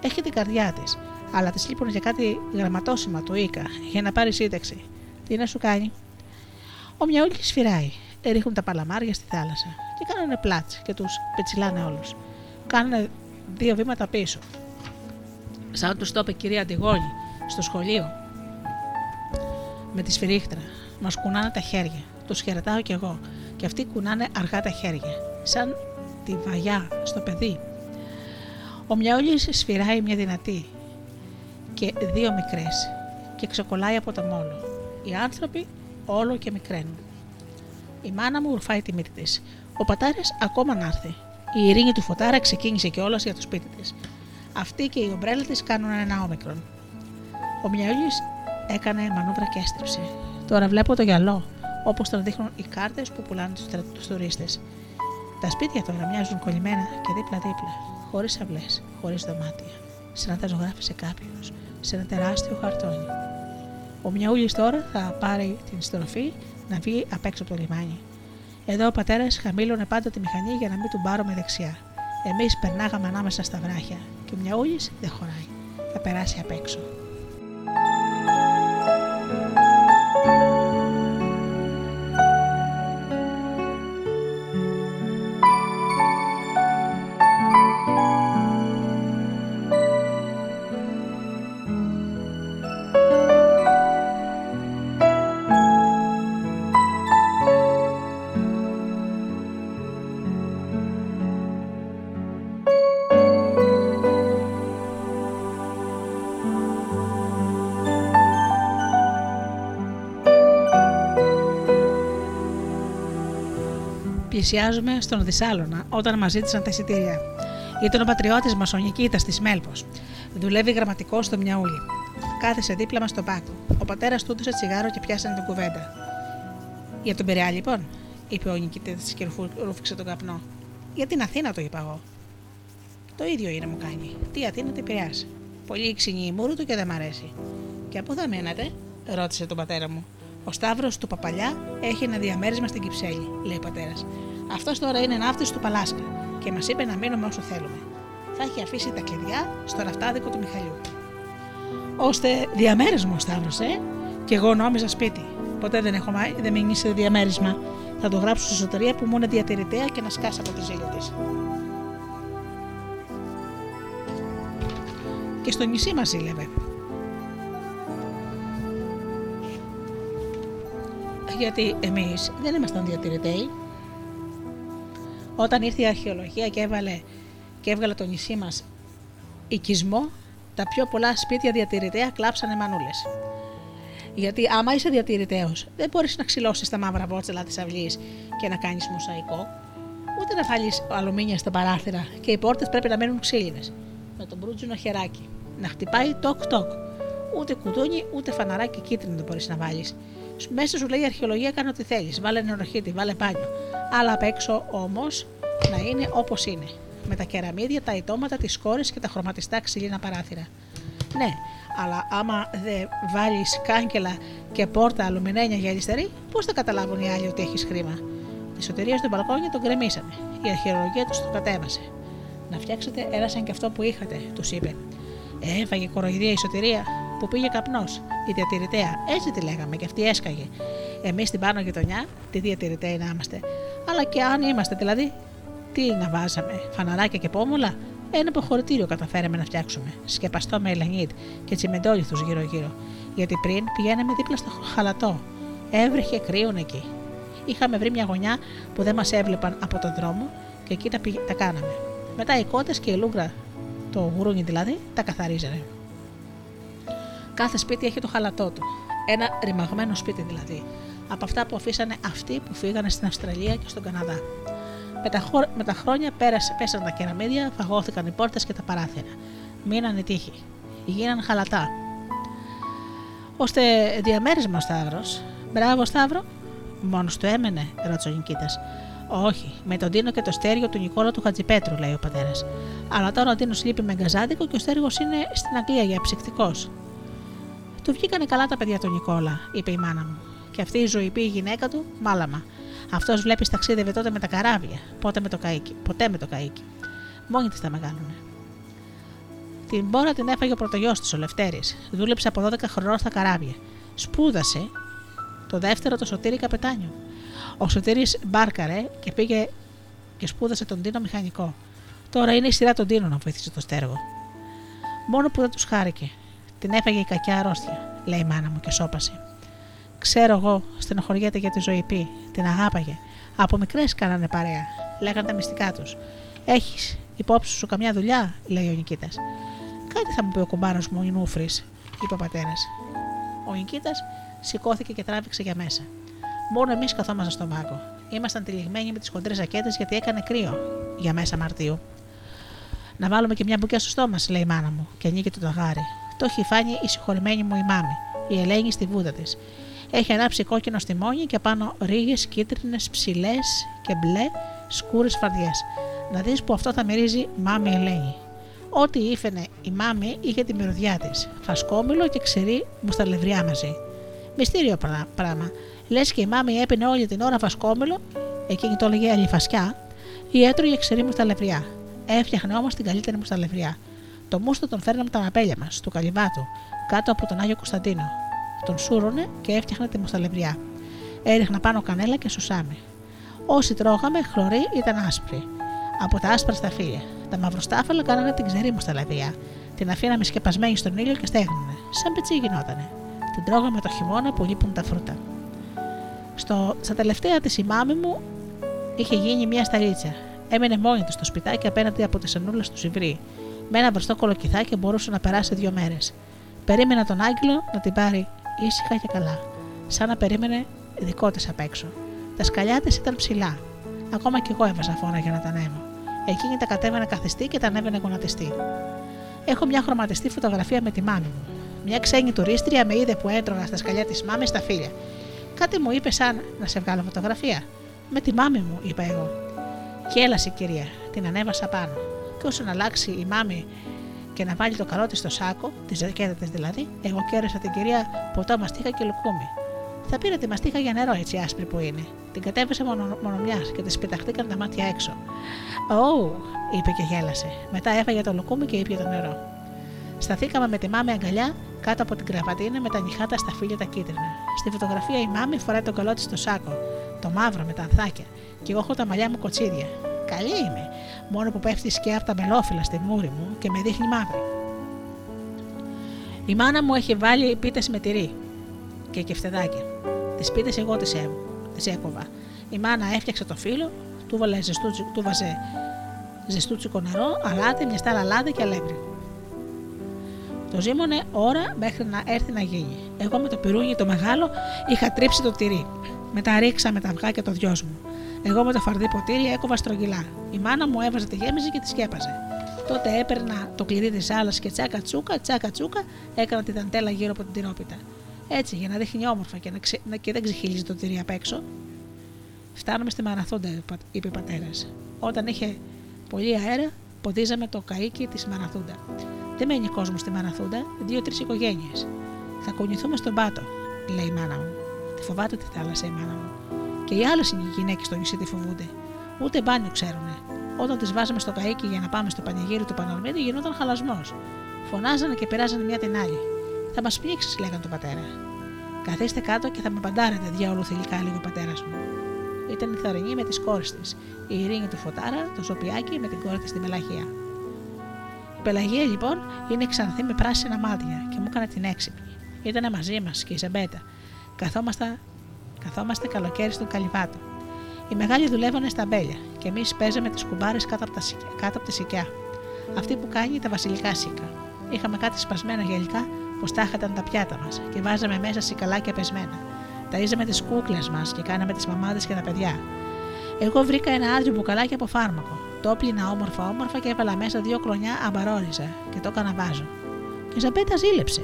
Έχει την καρδιά της, αλλά της λείπουν για κάτι γραμματόσημα του Ίκα για να πάρει σύνταξη. Τι να σου κάνει; Ο Μιαούλη σφυράει ρίχνουν τα παλαμάρια στη θάλασσα και κάνουν πλάτς και τους πετσιλάνε όλους. Κάνουν δύο βήματα πίσω. Σαν τους το είπε η κυρία Αντιγόνη στο σχολείο. Με τη σφυρίχτρα. Μας κουνάνε τα χέρια. Τους χαιρετάω κι εγώ. Και αυτοί κουνάνε αργά τα χέρια. Σαν τη βαγιά στο παιδί. Ο Μιαούλη σφυράει μια δυνατή και δύο μικρές και ξεκολλάει από το μόλο. Οι άνθρωποι όλο και μικραίνουν. Η μάνα μου ρουφάει τη μύτη της. Ο πατάρα ακόμα να έρθει. Η ειρήνη του φωτάρα ξεκίνησε κιόλας για το σπίτι της. Αυτή και η ομπρέλα της κάνουν ένα όμικρον. Ο Μιαούλη έκανε μανούβρα και έστριψε. Τώρα βλέπω το γυαλό, όπως τον δείχνουν οι κάρτες που πουλάνε τους τουρίστες. Τα σπίτια τώρα μοιάζουν κολλημένα και δίπλα-δίπλα, χωρίς αυλές, χωρίς δωμάτια, σαν να τα ζωγράφησε κάποιος, σε ένα τεράστιο χαρτόνι. Ο Μιαούλης τώρα θα πάρει την στροφή να βγει απ' έξω από το λιμάνι. Εδώ ο πατέρας χαμήλωνε πάντα τη μηχανή για να μην του πάρουμε δεξιά. Εμείς περνάγαμε ανάμεσα στα βράχια και ο Μιαούλης δεν χωράει. Θα περάσει απ' έξω. Πλησιάζουμε στον Δυσάλωνα όταν μας ζήτησαν τα εισιτήρια. Ήταν ο πατριώτη μας ο Νικήτας της Μέλπο. Δουλεύει γραμματικός στο Μιαούλι. Κάθισε δίπλα μας στον πάκο. Ο πατέρας του έδωσε τσιγάρο και πιάσανε την κουβέντα. Για τον Πειραιά, λοιπόν, είπε ο Νικήτας και ρούφηξε τον καπνό. Για την Αθήνα, το είπα εγώ. Το ίδιο είναι, μου κάνει. Τι Αθήνα, τι Πειραιά. Πολύ ξυνή η μούρου του και δεν μ' αρέσει. Και πού θα μείνατε, ρώτησε τον πατέρα μου. Ο Σταύρος του Παπαλιά έχει ένα διαμέρισμα στην Κυψέλη, λέει ο πατέρας. Αυτός τώρα είναι ναύτης του Παλάσκα και μας είπε να μείνουμε όσο θέλουμε. Θα έχει αφήσει τα κλειδιά στο ραφτάδικο του Μιχαλιού. Ώστε διαμέρισμα ο Σταύρος, ε! Και εγώ νόμιζα σπίτι. Ποτέ δεν έχω δεν μείνει σε διαμέρισμα. Θα το γράψω στη σωτερία που μου είναι διατηρητέα και να σκάσει από το ζήλο της. Και στο νησί μας ζήλευε. Γιατί εμείς δεν ήμασταν διατηρητέοι, όταν ήρθε η αρχαιολογία και, έβαλε, και έβγαλε το νησί μας οικισμό, τα πιο πολλά σπίτια διατηρητέα κλάψανε μανούλες. Γιατί άμα είσαι διατηρηταίο, δεν μπορείς να ξυλώσεις τα μαύρα βότσελα της αυλής και να κάνεις μοσαϊκό, ούτε να βάλει αλουμίνια στα παράθυρα και οι πόρτες πρέπει να μένουν ξύλινες. Με τον μπρούτζινο χεράκι. Να χτυπάει τοκ-τοκ. Ούτε κουδούνι, ούτε φαναράκι κίτρινο δεν μπορείς να βάλεις. Μέσα σου λέει η αρχαιολογία: Κάνω ό,τι θέλεις. Βάλε νεροχύτη, βάλε μπάνιο αλλά απ' έξω όμως να είναι όπως είναι. Με τα κεραμίδια, τα ιτώματα, τις κόρες και τα χρωματιστά ξυλίνα παράθυρα. Ναι, αλλά άμα δεν βάλεις κάγκελα και πόρτα αλουμινένια για αριστερή, πώς θα καταλάβουν οι άλλοι ότι έχεις χρήμα; Τη σωτηρία στο μπαλκόνι τον γκρεμίσανε. Η αρχαιολογία τους το κατέβασε. Να φτιάξετε ένα σαν και αυτό που είχατε, τους είπε. Ε, έφαγε κοροϊδία η σωτηρία, που πήγε καπνός, η διατηρητέα. Έτσι τη λέγαμε και αυτή έσκαγε. Εμείς στην πάνω γειτονιά, τη διατηρητέα να είμαστε. Αλλά και αν είμαστε δηλαδή, τι να βάζαμε, φαναράκια και πόμουλα. Ένα αποχωρητήριο καταφέραμε να φτιάξουμε, σκεπαστό με ελενίτ και τσιμεντόλιθους γύρω-γύρω. Γιατί πριν πηγαίναμε δίπλα στο χαλατό. Έβρεχε κρύον εκεί. Είχαμε βρει μια γωνιά που δεν μας έβλεπαν από τον δρόμο και εκεί τα, τα κάναμε. Μετά οι κότες και η λούγκρα, το γουρούνι δηλαδή, τα καθαρίζανε. Κάθε σπίτι έχει το χαλατό του. Ένα ρημαγμένο σπίτι δηλαδή. Από αυτά που αφήσανε αυτοί που φύγανε στην Αυστραλία και στον Καναδά. Με τα, με τα χρόνια πέρασε, πέσαν τα κεραμίδια, φαγώθηκαν οι πόρτες και τα παράθυρα. Μείναν οι τείχοι. Γίναν χαλατά. Ώστε διαμέρισμα ο Σταύρος. Μπράβο, Σταύρο. Μόνος του έμενε, ρώτησε ο Νικήτας. Όχι, με τον Τίνο και το στέργιο του Νικόλα του Χατζipέτρου, λέει ο πατέρας. Αλλά τώρα ο Τίνο λείπει με γκαζάδικο και ο στέργος είναι στην Αγγλία για ψυκτικός. Του βγήκανε καλά τα παιδιά του Νικόλα, είπε η μάνα μου. Και αυτή η ζωηπή η γυναίκα του, μάλαμα. Αυτός βλέπεις ταξίδευε τότε με τα καράβια, πότε με το καίκι, ποτέ με το καίκι. Μόνη της τα μεγάλωνε. Την μπόρα την έφαγε ο πρωτογιός της, ο Λευτέρης. Δούλεψε από 12 χρονών στα καράβια. Σπούδασε το δεύτερο το Σωτήρι Καπετάνιο. Ο Σωτήρης μπάρκαρε και πήγε και σπούδασε τον Τίνο μηχανικό. Τώρα είναι η σειρά των Τίνων να βοηθήσει το στέργο. Μόνο που δεν τους χάρηκε. Την έφαγε η κακιά αρρώστια, λέει η μάνα μου και σώπασε. Ξέρω εγώ, στενοχωριέται για τη ζωή πει, την αγάπαγε. Από μικρές κάνανε παρέα. Λέγανε τα μυστικά τους. Έχεις υπόψη σου καμιά δουλειά, λέει ο Νικήτας. Κάτι θα μου πει ο κουμπάρος μου, ο Ινούφρη, είπε ο πατέρας. Ο Νικήτας σηκώθηκε και τράβηξε για μέσα. Μόνο εμείς καθόμασταν στον πάγκο. Ήμασταν τυλιγμένοι με τις χοντρές ζακέτες γιατί έκανε κρύο για μέσα Μαρτίου. Να βάλουμε και μια μπουκιά στο στόμα, λέει η μάνα μου, και ανοίγει το ταγάρι. Το έχει φάνει η συγχωρημένη μου η μάμη, η Ελένη στη βούδα της. Έχει ανάψει κόκκινο στιμόνι και πάνω ρίγες κίτρινες, ψηλές και μπλε σκούρες φαρδιές. Να δεις που αυτό θα μυρίζει μάμη Ελένη. Ό,τι ήφαινε η μάμη είχε τη μυρωδιά της. Φασκόμηλο και ξηρή μουσταλευριά μαζί. Μυστήριο πράγμα. Λες και η μάμη έπινε όλη την ώρα βασκόμελο, εκείνη το έλεγε αλιφασιά, ή έτρωγε ξερή μου στα λευριά. Έφτιαχνε όμως την καλύτερη μου στα λευριά. Το μούστο τον φέρναμε τα μαπέλια μας, του καλυβάτου, κάτω από τον Άγιο Κωνσταντίνο. Τον σούρωνε και έφτιαχνε τη μουσταλευριά. Έριχνα πάνω κανέλα και σουσάμι. Όσοι τρώγαμε, χλωροί ήταν άσπροι. Από τα άσπρα στα φύλλα. Τα μαυροστάφαλα κάνανε την ξερή μου στα λαδιά. Την αφήναμε σκεπασμένη στον ήλιο και στέγνωνε. Σαν πετσί γινότανε. Την τρώγαμε το χειμώνα που λείπουν τα φρούτα. Στο, στα τελευταία της η μάμη μου είχε γίνει μια σταλίτσα. Έμενε μόνη του στο σπιτάκι απέναντι από τη σανούλα του Σιβρή. Με ένα μπροστό κολοκυθάκι μπορούσε να περάσει δύο μέρες. Περίμενα τον Άγγελο να την πάρει ήσυχα και καλά, σαν να περίμενε δικό τη απ' έξω. Τα σκαλιά της ήταν ψηλά. Ακόμα κι εγώ έβαζα φόρα για να τα ανέβω. Εκείνη τα κατέβαινε καθιστή και τα ανέβαινε γονατιστή. Έχω μια χρωματιστή φωτογραφία με τη μάμη μου. Μια ξένη τουρίστρια με είδε που έτρωγα στα σκαλιά της μάμης στα φίλια. Κάτι μου είπε σαν να σε βγάλω φωτογραφία. Με τη μάμη μου, είπα εγώ. Και έλασε κυρία, την ανέβασα πάνω. Και όσο να αλλάξει η μάμη και να βάλει το καλό τη στο σάκο, τη ζακέτα τη δηλαδή, εγώ κέρδισα την κυρία ποτό μαστίχα και λουκούμι. Θα πήρε τη μαστίχα για νερό, έτσι άσπρη που είναι. Την κατέβησε μόνο, μόνο μιας και τη πεταχτήκαν τα μάτια έξω. Ω, είπε και γέλασε. Μετά έφαγε το λουκούμι και ήπια το νερό. Σταθήκαμε με τη μάμη αγκαλιά κάτω από την κραβατίνα με τα νυχάτα στα φίλια τα κίτρινα. Στη φωτογραφία η μάμη φοράει το καλό τη στο σάκο, το μαύρο με τα ανθάκια, και εγώ έχω τα μαλλιά μου κοτσίδια. Καλή είμαι, μόνο που πέφτει σκιά από τα μελόφυλλα στη μούρη μου και με δείχνει μαύρη. Η μάνα μου έχει βάλει πίτες με τυρί και κεφτεδάκια. Τις πίτες εγώ τις τις έκοβα. Η μάνα έφτιαξε το φύλλο, του, βάλε ζεστού, του βάζε ζεστούτσικο νερό, αλάτι, μια στάλα λάδι και αλεύρι. Το ζήμωνε ώρα μέχρι να έρθει να γίνει. Εγώ με το πυρούνι το μεγάλο είχα τρίψει το τυρί. Μετά ρίξα με τα αυγά και το δυο μου. Εγώ με το φαρδί ποτήρι έκοβα στρογγυλά. Η μάνα μου έβαζε τη γέμιση και τη σκέπαζε. Τότε έπαιρνα το κλειδί της άλλας και τσάκα τσούκα, τσάκα τσούκα, έκανα τη δαντέλα γύρω από την τυρόπιτα. Έτσι, για να δείχνει όμορφα και, να ξε... και δεν ξεχυλίζει το τυρί απ' έξω. Φτάνουμε στη Μαραθούντα, είπε ο πατέρας. Όταν είχε πολύ αέρα, ποδίζαμε το καίκι της Μαραθούντα. Δεν μένει κόσμος στη Μαραθούντα, δύο-τρεις οικογένειες. Θα κουνηθούμε στον πάτο, λέει η μάνα μου. Τη φοβάται τη θάλασσα η μάνα μου. Και οι άλλες γυναίκες στο νησί τη φοβούνται. Ούτε μπάνιο ξέρουνε. Όταν τις βάζαμε στο καίκι για να πάμε στο πανηγύρι του Παναλμίδη, γινόταν χαλασμός. Φωνάζανε και περάζανε μια την άλλη. Θα μας πνίξεις, λέγανε τον πατέρα. Καθίστε κάτω και θα με παντάρετε, διάολο θηλυκά, λίγο ο πατέρας μου. Ήταν η Θαρινή με τις κόρες της, η Ειρήνη του Φωτάρα, το Ζωπιάκι με την κόρη της τη Μελαγία. Η Πελαγία λοιπόν είναι ξανθή με πράσινα μάτια και μου έκανε την έξυπνη. Ήταν μαζί μας και η Ζαμπέτα. Καθόμαστε, καθόμαστε καλοκαίρι στον Καλυβάτο. Οι μεγάλοι δουλεύανε στα μπέλια και εμείς παίζαμε τις κουμπάρες κάτω, από κάτω από τη σικιά. Αυτή που κάνει τα βασιλικά σίκα. Είχαμε κάτι σπασμένα γελικά που στάχαταν τα πιάτα μας και βάζαμε μέσα σικαλάκια πεσμένα. Ταΐζαμε τις κούκλες μας και κάναμε τις μαμάδες και τα παιδιά. Εγώ βρήκα ένα άδειο μπουκαλάκι από φάρμακο. Το όπλυνα όμορφα όμορφα και έβαλα μέσα δύο κλονιά αμπαρόριζα και το έκανα βάζο. Και η Ζαπέτα ζήλεψε.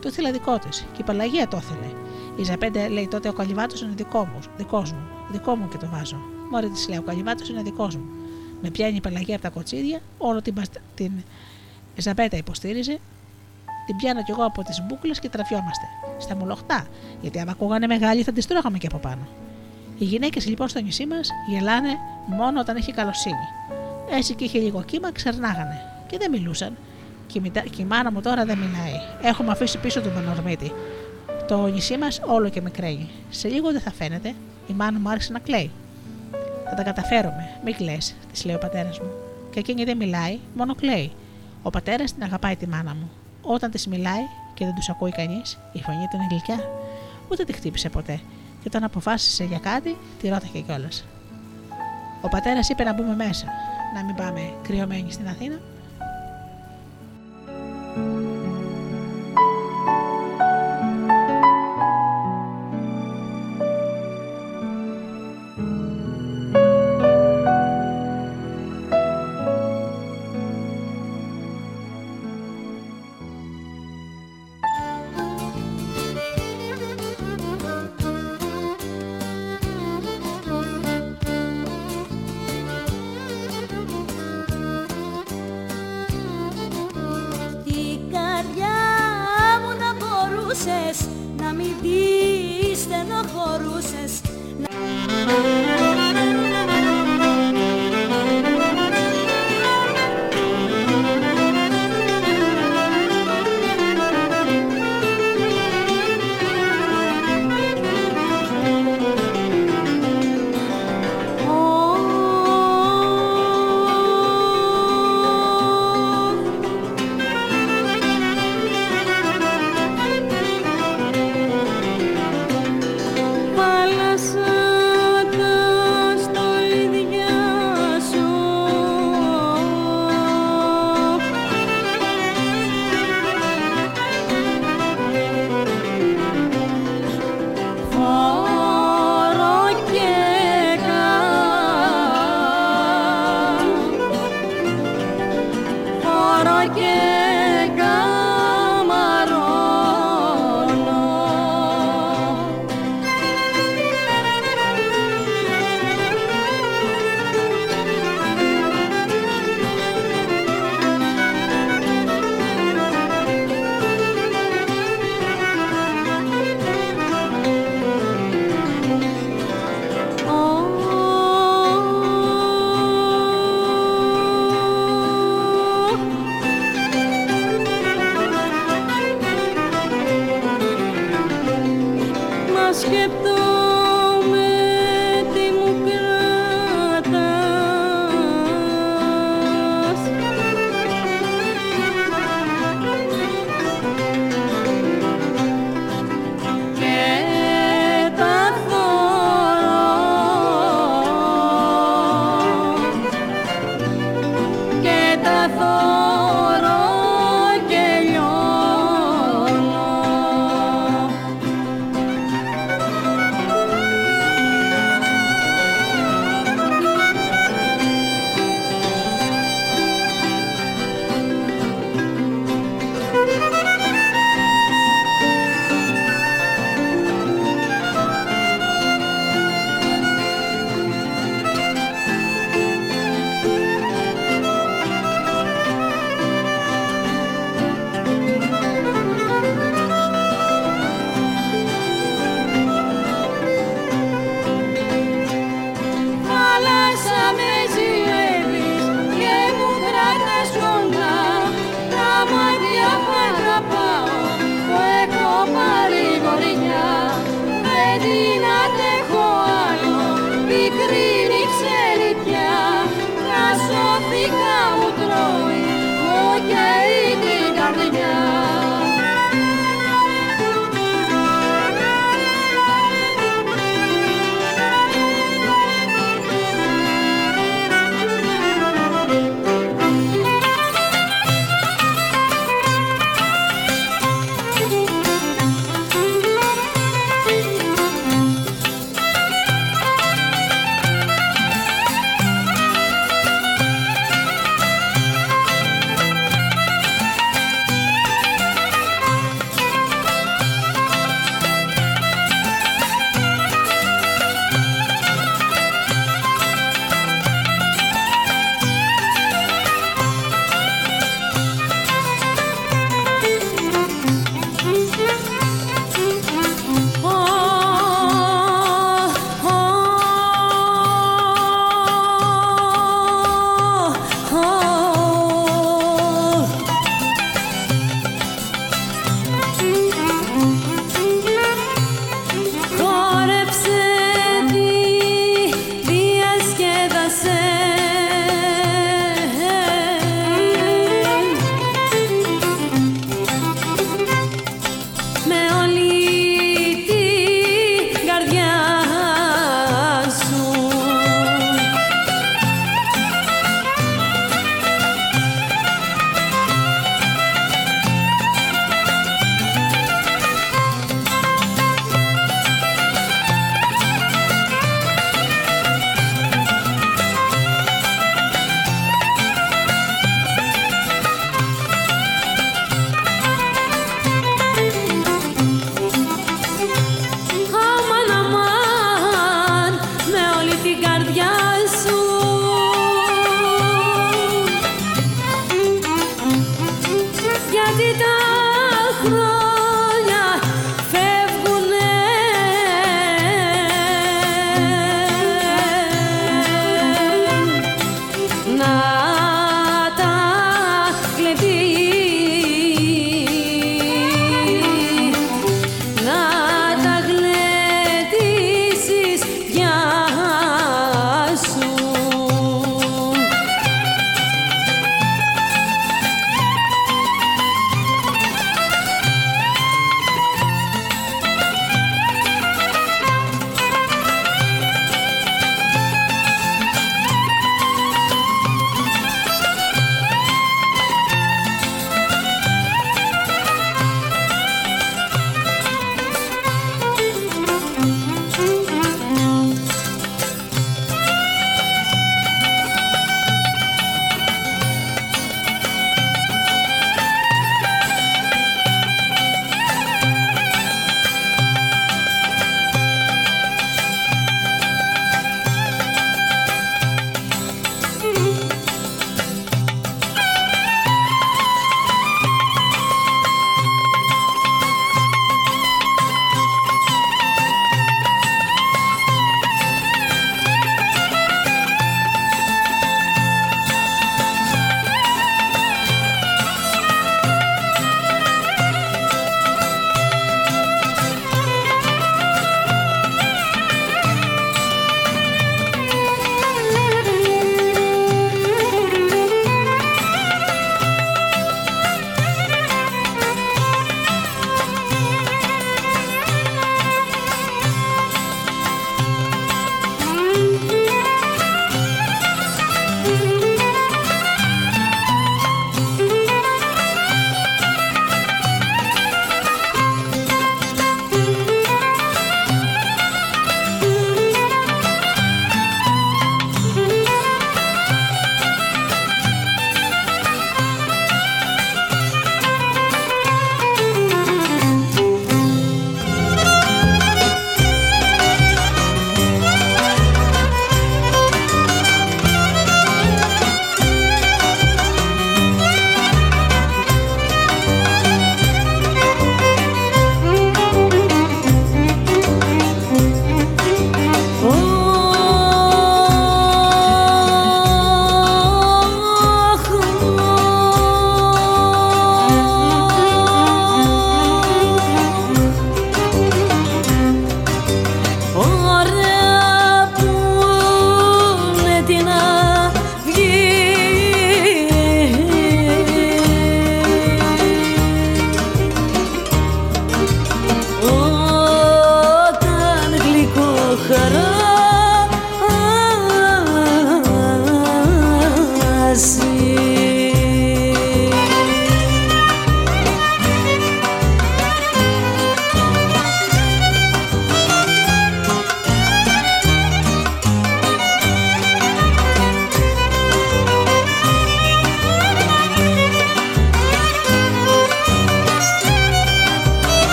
Το ήθελε δικό της και η Παλαγία το ήθελε. Η Ζαπέντε λέει τότε ο καλυβάτος είναι δικό μου, δικός μου, δικό μου και το βάζω. Μόρι της λέει ο καλυβάτος είναι δικός μου. Με πιάνει η Παλαγία από τα κοτσίδια, όλο την, την Ζαπέτα υποστήριζε την πιάνω κι εγώ από τις μπουκλες και τραφιόμαστε. Στα μουλοχτά, γιατί άμα ακούγανε μεγάλη θα τις τρώγαμε και από πάνω. Οι γυναίκες λοιπόν στο νησί μας γελάνε μόνο όταν έχει καλοσύνη. Έτσι και είχε λίγο κύμα, ξερνάγανε και δεν μιλούσαν. Και η μάνα μου τώρα δεν μιλάει. Έχουμε αφήσει πίσω τον Πανορμίτη. Το νησί μας όλο και μικραίνει. Σε λίγο δεν θα φαίνεται. Η μάνα μου άρχισε να κλαίει. Θα τα καταφέρουμε, μην κλε, της λέει ο πατέρας μου. Και εκείνη δεν μιλάει, μόνο κλαίει. Ο πατέρας την αγαπάει τη μάνα μου. Όταν της μιλάει και δεν τους ακούει κανείς, η φωνή του είναι γλυκιά. Ούτε τη χτύπησε ποτέ. Και όταν αποφάσισε για κάτι, τη ρώταγε κιόλας. Ο πατέρας είπε να μπούμε μέσα, να μην πάμε κρυωμένοι στην Αθήνα.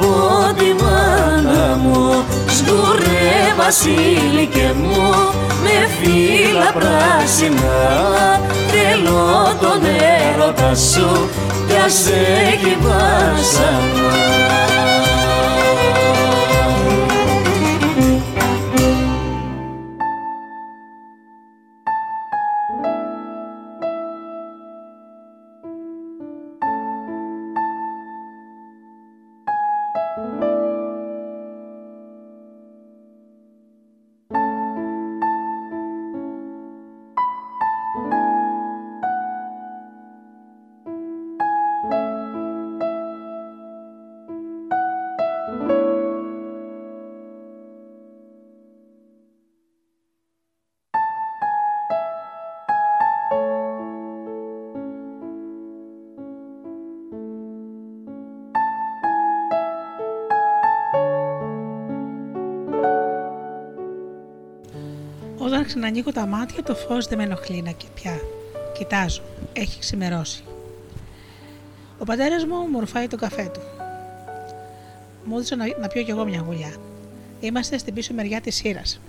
Από τη μάνα μου Σγουρέ βασίλικε μου με φύλλα πράσινα. Θέλω τον έρωτα σου κι ας έχει βάσανα ξανανοίγω τα μάτια, το φως δεν με ενοχλεί να πια. Κοιτάζω, έχει ξημερώσει. Ο πατέρας μου μου ρουφάει το καφέ του. Μου έδωσε να, να πιω κι εγώ μια γουλιά. Είμαστε στην πίσω μεριά της σύρας.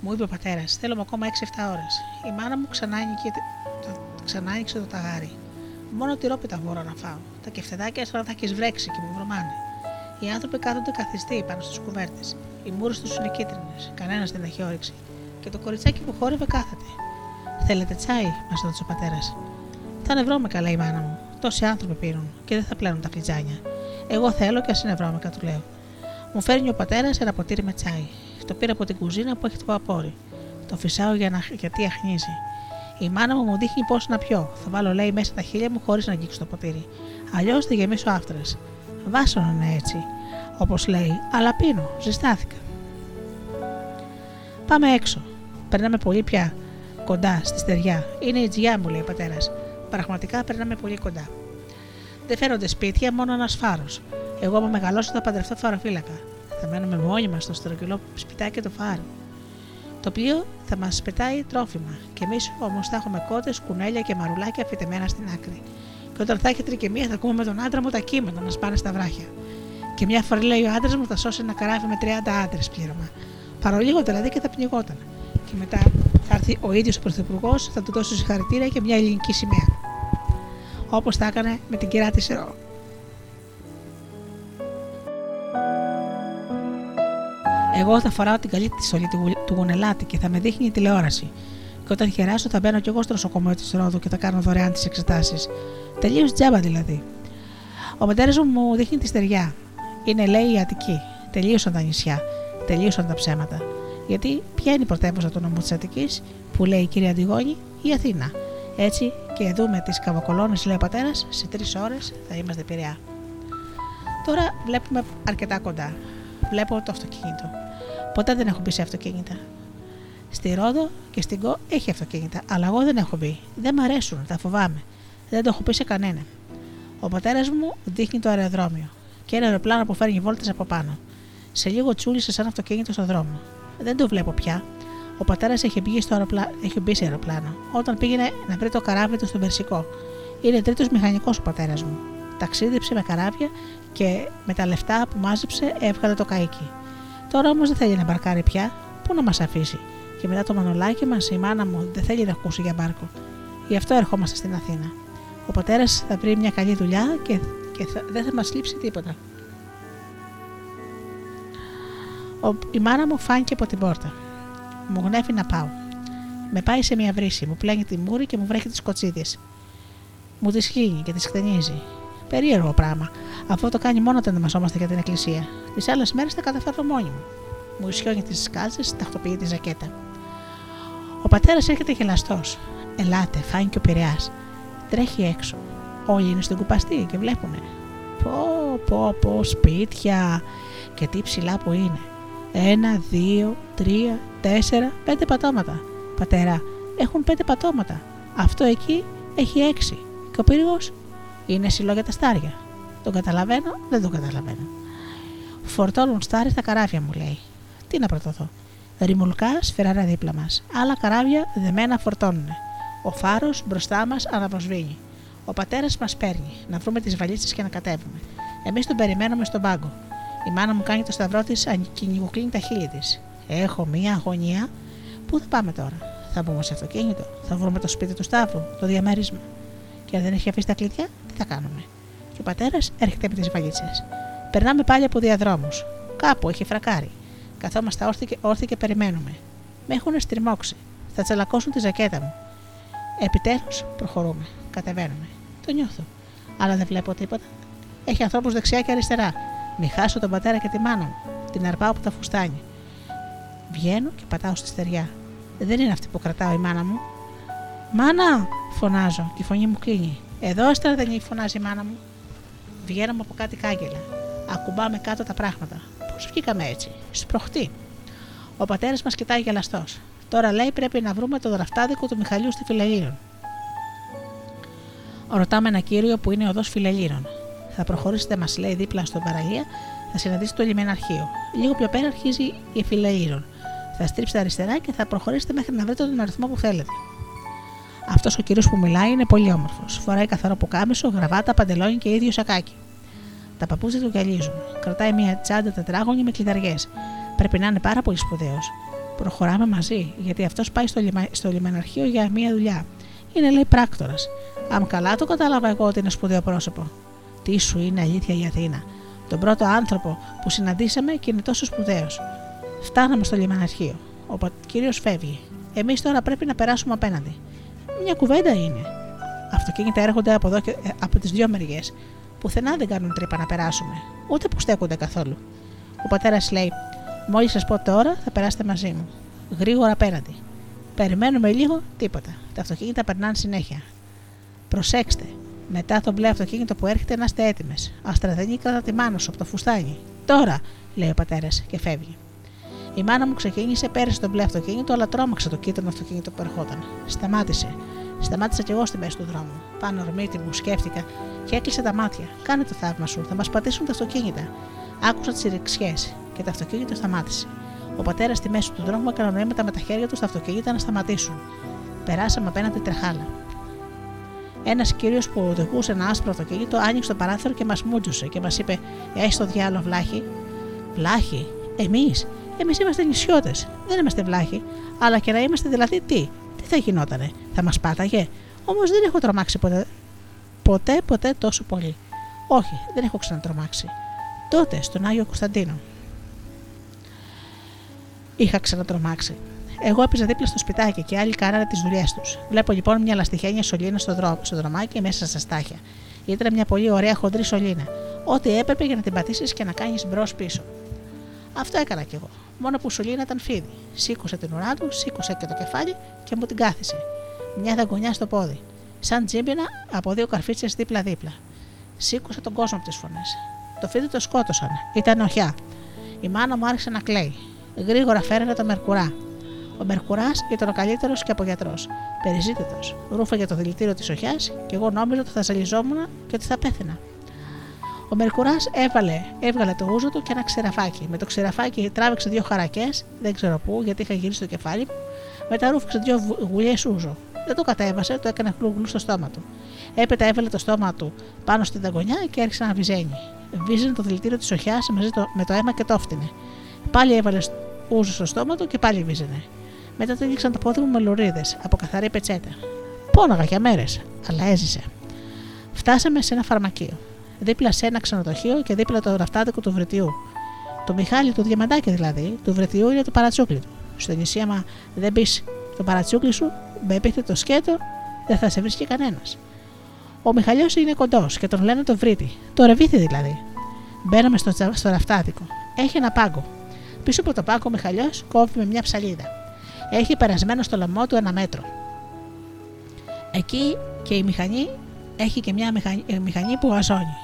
Μου είπε ο πατέρας: Θέλω ακόμα 6-7 ώρες. Η μάνα μου ξανά, το, ξανά άνοιξε το ταγάρι. Μόνο τυρόπιτα μπορώ να φάω. Τα κεφτεδάκια σαν να τα έχεις βρέξει και μου βρωμάνε. Οι άνθρωποι κάθονται καθιστοί πάνω στις κουβέρτες. Οι μούρες τους είναι κίτρινες. Κανένας δεν έχει όρεξη και το κοριτσάκι που χόρευε κάθεται. Θέλετε τσάι, μας ρώτησε ο πατέρας. Θα νευρώμε καλά η μάνα μου. Τόσοι άνθρωποι πίνουν και δεν θα πλένουν τα φλιτζάνια. Εγώ θέλω και ας νευρώμεκα, του λέω. Μου φέρνει ο πατέρας ένα ποτήρι με τσάι. Το πήρα από την κουζίνα που έχει το παπόρι. Το φυσάω για να... γιατί αχνίζει. Η μάνα μου μου δείχνει πώς να πιω. Θα βάλω, λέει, μέσα τα χείλια μου χωρίς να αγγίξω το ποτήρι. Αλλιώς θα γεμίσω άφτρε. Βάσανο είναι έτσι, όπως λέει, αλλά πίνω, ζεστάθηκα. Πάμε έξω. Περνάμε πολύ πια κοντά στη στεριά. Είναι η τζιά, μου λέει ο πατέρας. Πραγματικά περνάμε πολύ κοντά. Δεν φέρονται σπίτια, μόνο ένας φάρος. Εγώ, με μεγαλώσω, θα παντρευτώ φαροφύλακα. Θα μένουμε μόνοι μας στο στρογγυλό σπιτάκι του φάρου. Το πλοίο θα μας πετάει τρόφιμα και εμείς όμως θα έχουμε κότες, κουνέλια και μαρουλάκια φυτεμένα στην άκρη. Και όταν θα έχει τρικεμία, θα ακούμε με τον άντρα μου τα κείμενα να σπάνε στα βράχια. Και μια φορά λέει ο άντρας μου θα σώσει ένα καράβι με 30 άντρες πλήρωμα. Παρολίγο δηλαδή και θα πνιγόταν και μετά θα έρθει ο ίδιος ο Πρωθυπουργός, θα του δώσει συγχαρητήρια και μια ελληνική σημαία. Όπως τα έκανε με την κυρία της Ρο. Εγώ θα φοράω την καλή τη στολή του γονελάτη και θα με δείχνει η τηλεόραση. Και όταν χεράσω θα μπαίνω κι εγώ στο νοσοκομείο της Ρόδου και θα κάνω δωρεάν τις εξετάσεις. Τελείως τζάμπα δηλαδή. Ο πατέρα μου μου δείχνει τη στεριά. Είναι λέει η Αττική. Τελείωσαν τα νησιά. Τελείωσαν τα ψέματα. Γιατί ποια είναι η πρωτεύουσα του νομού της Αττικής, που λέει η κυρία Αντιγόνη, η Αθήνα. Έτσι και δούμε τις καβοκολόνες, λέει ο πατέρας, σε τρεις ώρες θα είμαστε πειραιά. Τώρα βλέπουμε αρκετά κοντά. Βλέπω το αυτοκίνητο. Ποτέ δεν έχω μπει σε αυτοκίνητα. Στη Ρόδο και στην Κο έχει αυτοκίνητα, αλλά εγώ δεν έχω μπει. Δεν μ' αρέσουν, τα φοβάμαι. Δεν το έχω πει σε κανένα. Ο πατέρας μου δείχνει το αεροδρόμιο και ένα αεροπλάνο που φέρνει βόλτες από πάνω. Σε λίγο τσούλησε σαν αυτοκίνητο στο δρόμο. Δεν το βλέπω πια. Ο πατέρας έχει, μπει στο αεροπλά... έχει μπει σε αεροπλάνο όταν πήγαινε να βρει το καράβι του στον Περσικό. Είναι τρίτος μηχανικός ο πατέρας μου. Ταξίδεψε με καράβια και με τα λεφτά που μάζεψε έβγαλε το καίκι. Τώρα όμως δεν θέλει να μπαρκάρει πια. Πού να μας αφήσει; Και μετά το μανολάκι μας η μάνα μου δεν θέλει να ακούσει για μπάρκο. Γι' αυτό ερχόμαστε στην Αθήνα. Ο πατέρας θα βρει μια καλή δουλειά και, και θα... δεν θα μας λείψει τίποτα. Η μάνα μου φάνηκε από την πόρτα. Μου γνέφει να πάω. Με πάει σε μια βρύση, μου πλένει τη μούρη και μου βρέχει τις κοτσίδες. Μου τη σχήνει και τις χτενίζει. Περίεργο πράγμα, αφού το κάνει μόνο όταν ετοιμαζόμαστε για την εκκλησία. Τις άλλες μέρες τα καταφέρω μόνη μου. Μου ισιώνει τις κάλτσε, τακτοποιεί τη ζακέτα. Ο πατέρας έρχεται γελαστός. Ελάτε, φάνηκε και ο Πειραιάς. Τρέχει έξω. Όλοι είναι στην κουπαστή και βλέπουνε. Πω, πω, πω, σπίτια και τι ψηλά που είναι. Ένα, δύο, τρία, τέσσερα, πέντε πατώματα. Πατέρα, έχουν πέντε πατώματα. Αυτό εκεί έχει έξι. Και ο πύργος είναι σιλό για τα στάρια. Τον καταλαβαίνω, δεν τον καταλαβαίνω. Φορτώνουν στάρι στα καράβια, μου λέει. Τι να πρωτοθώ. Ρημουλκά σφυράρα δίπλα μας. Άλλα καράβια δεμένα φορτώνουν. Ο φάρος μπροστά μας αναπροσβήνει. Ο πατέρας μας παίρνει να βρούμε τις βαλίτσες και να κατέβουμε. Εμείς τον περιμένουμε στον πάγκο. Η μάνα μου κάνει το σταυρό της κυνηγουκλίνει τα χείλη της. Έχω μία αγωνία. Πού θα πάμε τώρα; Θα μπούμε σε αυτοκίνητο. Θα βρούμε το σπίτι του Σταύρου, το διαμέρισμα. Και αν δεν έχει αφήσει τα κλειδιά, τι θα κάνουμε; Και ο πατέρας έρχεται με τις βαλίτσες. Περνάμε πάλι από διαδρόμους. Κάπου έχει φρακάρει. Καθόμαστε όρθιοι όρθι και περιμένουμε. Με έχουν στριμώξει. Θα τσαλακώσουν τη ζακέτα μου. Επιτέλους προχωρούμε. Κατεβαίνουμε. Το νιώθω. Αλλά δεν βλέπω τίποτα. Έχει ανθρώπους δεξιά και αριστερά. Μη χάσω τον πατέρα και τη μάνα μου. Την αρπάω από τα φουστάνια. Βγαίνω και πατάω στη στεριά. Δεν είναι αυτή που κρατάω η μάνα μου. Μάνα! Φωνάζω και η φωνή μου κλείνει. Εδώ έστερα δεν φωνάζει η μάνα μου. Βγαίνουμε από κάτι κάγκελα. Ακουμπάμε κάτω τα πράγματα. Πώς βγήκαμε έτσι, σπροχτή. Ο πατέρας μας κοιτάει γελαστός. Τώρα λέει πρέπει να βρούμε το δραφτάδικο του Μιχαλιού στη Φιλελήρων. Ρωτάμε ένα κύριο που είναι οδός Φιλελήρων. Θα προχωρήσετε, μας λέει, δίπλα στον παραλία, θα συναντήσετε το λιμεναρχείο. Λίγο πιο πέρα αρχίζει η Φιλελήρων. Θα στρίψετε αριστερά και θα προχωρήσετε μέχρι να βρείτε τον αριθμό που θέλετε. Αυτός ο κύριος που μιλάει είναι πολύ όμορφος. Φοράει καθαρό πουκάμισο, γραβάτα, παντελόνι και ίδιο σακάκι. Τα παπούτσια του γυαλίζουν. Κρατάει μια τσάντα τετράγωνη με κλειδαριές. Πρέπει να είναι πάρα πολύ σπουδαίος. Προχωράμε μαζί, γιατί αυτός πάει στο, λιμα... στο λιμεναρχείο για μια δουλειά. Είναι λέει πράκτορας. Αν καλά το κατάλαβα εγώ ότι είναι σπουδαίο πρόσωπο. Τι σου είναι αλήθεια η Αθήνα. Τον πρώτο άνθρωπο που συναντήσαμε και είναι τόσο σπουδαίος. Φτάναμε στο λιμεναρχείο. Ο κύριος φεύγει. Εμείς τώρα πρέπει να περάσουμε απέναντι. Μια κουβέντα είναι. Αυτοκίνητα έρχονται από, εδώ και, ε, από τις δύο μεριές. Πουθενά δεν κάνουν τρύπα να περάσουμε, ούτε που στέκονται καθόλου. Ο πατέρας λέει: Μόλις σας πω τώρα, θα περάσετε μαζί μου. Γρήγορα απέναντι. Περιμένουμε λίγο, τίποτα. Τα αυτοκίνητα περνάνε συνέχεια. Προσέξτε, μετά το μπλε αυτοκίνητο που έρχεται να είστε έτοιμες. Αστραδενή κατά τη μάνα σου από το φουστάνι. Τώρα, λέει ο πατέρας και φεύγει. Η μάνα μου ξεκίνησε, πέρασε το μπλε αυτοκίνητο, αλλά τρόμαξε το κίτρινο αυτοκίνητο που ερχόταν. Σταμάτησε. Σταμάτησα κι εγώ στη μέση του δρόμου. Πάνω ορμήτη μου, σκέφτηκα και έκλεισε τα μάτια. Κάνε το θαύμα σου, θα μας πατήσουν τα αυτοκίνητα. Άκουσα τις ρηξιές και το αυτοκίνητο σταμάτησε. Ο πατέρας στη μέση του δρόμου έκανε νοήματα με τα χέρια του στα αυτοκίνητα να σταματήσουν. Περάσαμε απέναντι τρεχάλα. Ένας κύριος που οδηγούσε ένα άσπρο αυτοκίνητο άνοιξε το παράθυρο και μας μούτζωσε και μας είπε: Έχει το διάλογο βλάχη. Βλάχη, εμείς, εμείς είμαστε νησιώτες, δεν είμαστε βλάχοι. Αλλά και να είμαστε δηλαδή τι, τι θα γινότανε, θα μας πάταγε; Όμως δεν έχω τρομάξει ποτέ, ποτέ, ποτέ τόσο πολύ. Όχι, δεν έχω ξανατρομάξει. Τότε στον Άγιο Κωνσταντίνο. Είχα ξανατρομάξει. Εγώ έπαιζα δίπλα στο σπιτάκι και άλλοι κάνανε τις δουλειές τους. Βλέπω λοιπόν μια λαστιχένια σωλήνα στο, δρό, στο δρομάκι μέσα στα στάχια. Ήταν μια πολύ ωραία χοντρή σωλήνα. Ό,τι έπρεπε για να την πατήσεις και να κάνεις μπρος πίσω. Αυτό έκανα κι εγώ. Μόνο που η σωλήνα ήταν φίδι. Σήκωσε την ουρά του, σήκωσε και το κεφάλι και μου την κάθισε. Μια δαγκονιά στο πόδι. Σαν τζίμπινα από δύο καρφίτσες δίπλα-δίπλα. Σήκωσε τον κόσμο από τις φωνές. Το φίδι το σκότωσαν. Ήταν οχιά. Η μάνα μου άρχισε να κλαίει. Γρήγορα φέρανε το Μερκουρά. Ο Μερκουρά ήταν ο καλύτερος και από γιατρό. Περιζήτητο. Ρούφαγε το δηλητήριο της οχιάς και εγώ νόμιζα ότι θα ζαλιζόμουν και ότι θα πέθαινα. Ο Μερκουρά έβαλε, έβγαλε το ούζο του και ένα ξεραφάκι. Με το ξεραφάκι τράβηξε δύο χαρακές, δεν ξέρω πού, γιατί είχα γυρίσει το κεφάλι μου. Μετά ρούφηξε δύο βουλιέ ούζο. Δεν το κατέβασε, το έκανε γλου στο στόμα του. Έπειτα έβαλε το στόμα του πάνω στην δαγκονιά και άρχισε να βυζένει. Βίζανε το δηλητήριο της οχιάς μαζί το, με το αίμα και το φτύνε. Πάλι έβαλε ούζο στο στόμα του και πάλι βίζανε. Μετά του έδειξαν το πόδι μου με λουρίδε από καθαρή πετσέτα. Πόναγα για μέρες, αλλά έζησε. Φτάσαμε σε ένα φαρμακείο. Δίπλα σε ένα ξενοδοχείο και δίπλα το ραφτάδικο του Βρετιού. Το Μιχάλη, του διαμαντάκι δηλαδή, του Βρετιού είναι το παρατσούκλι του. Στο νησί, άμα δεν πεις το παρατσούκλι σου, με το σκέτο, δεν θα σε βρίσκει κανένας. Ο Μιχαλιός είναι κοντός και τον λένε το Βρίτη, το ρεβίθι δηλαδή. Μπαίναμε στο, στο ραφτάδικο. Έχει ένα πάγκο. Πίσω από το πάγκο ο Μιχαλιός κόβει με μια ψαλίδα. Έχει περασμένο στο λαιμό του ένα μέτρο. Εκεί και η μηχανή έχει και μια μηχανή, ε, μηχανή που αζώνει.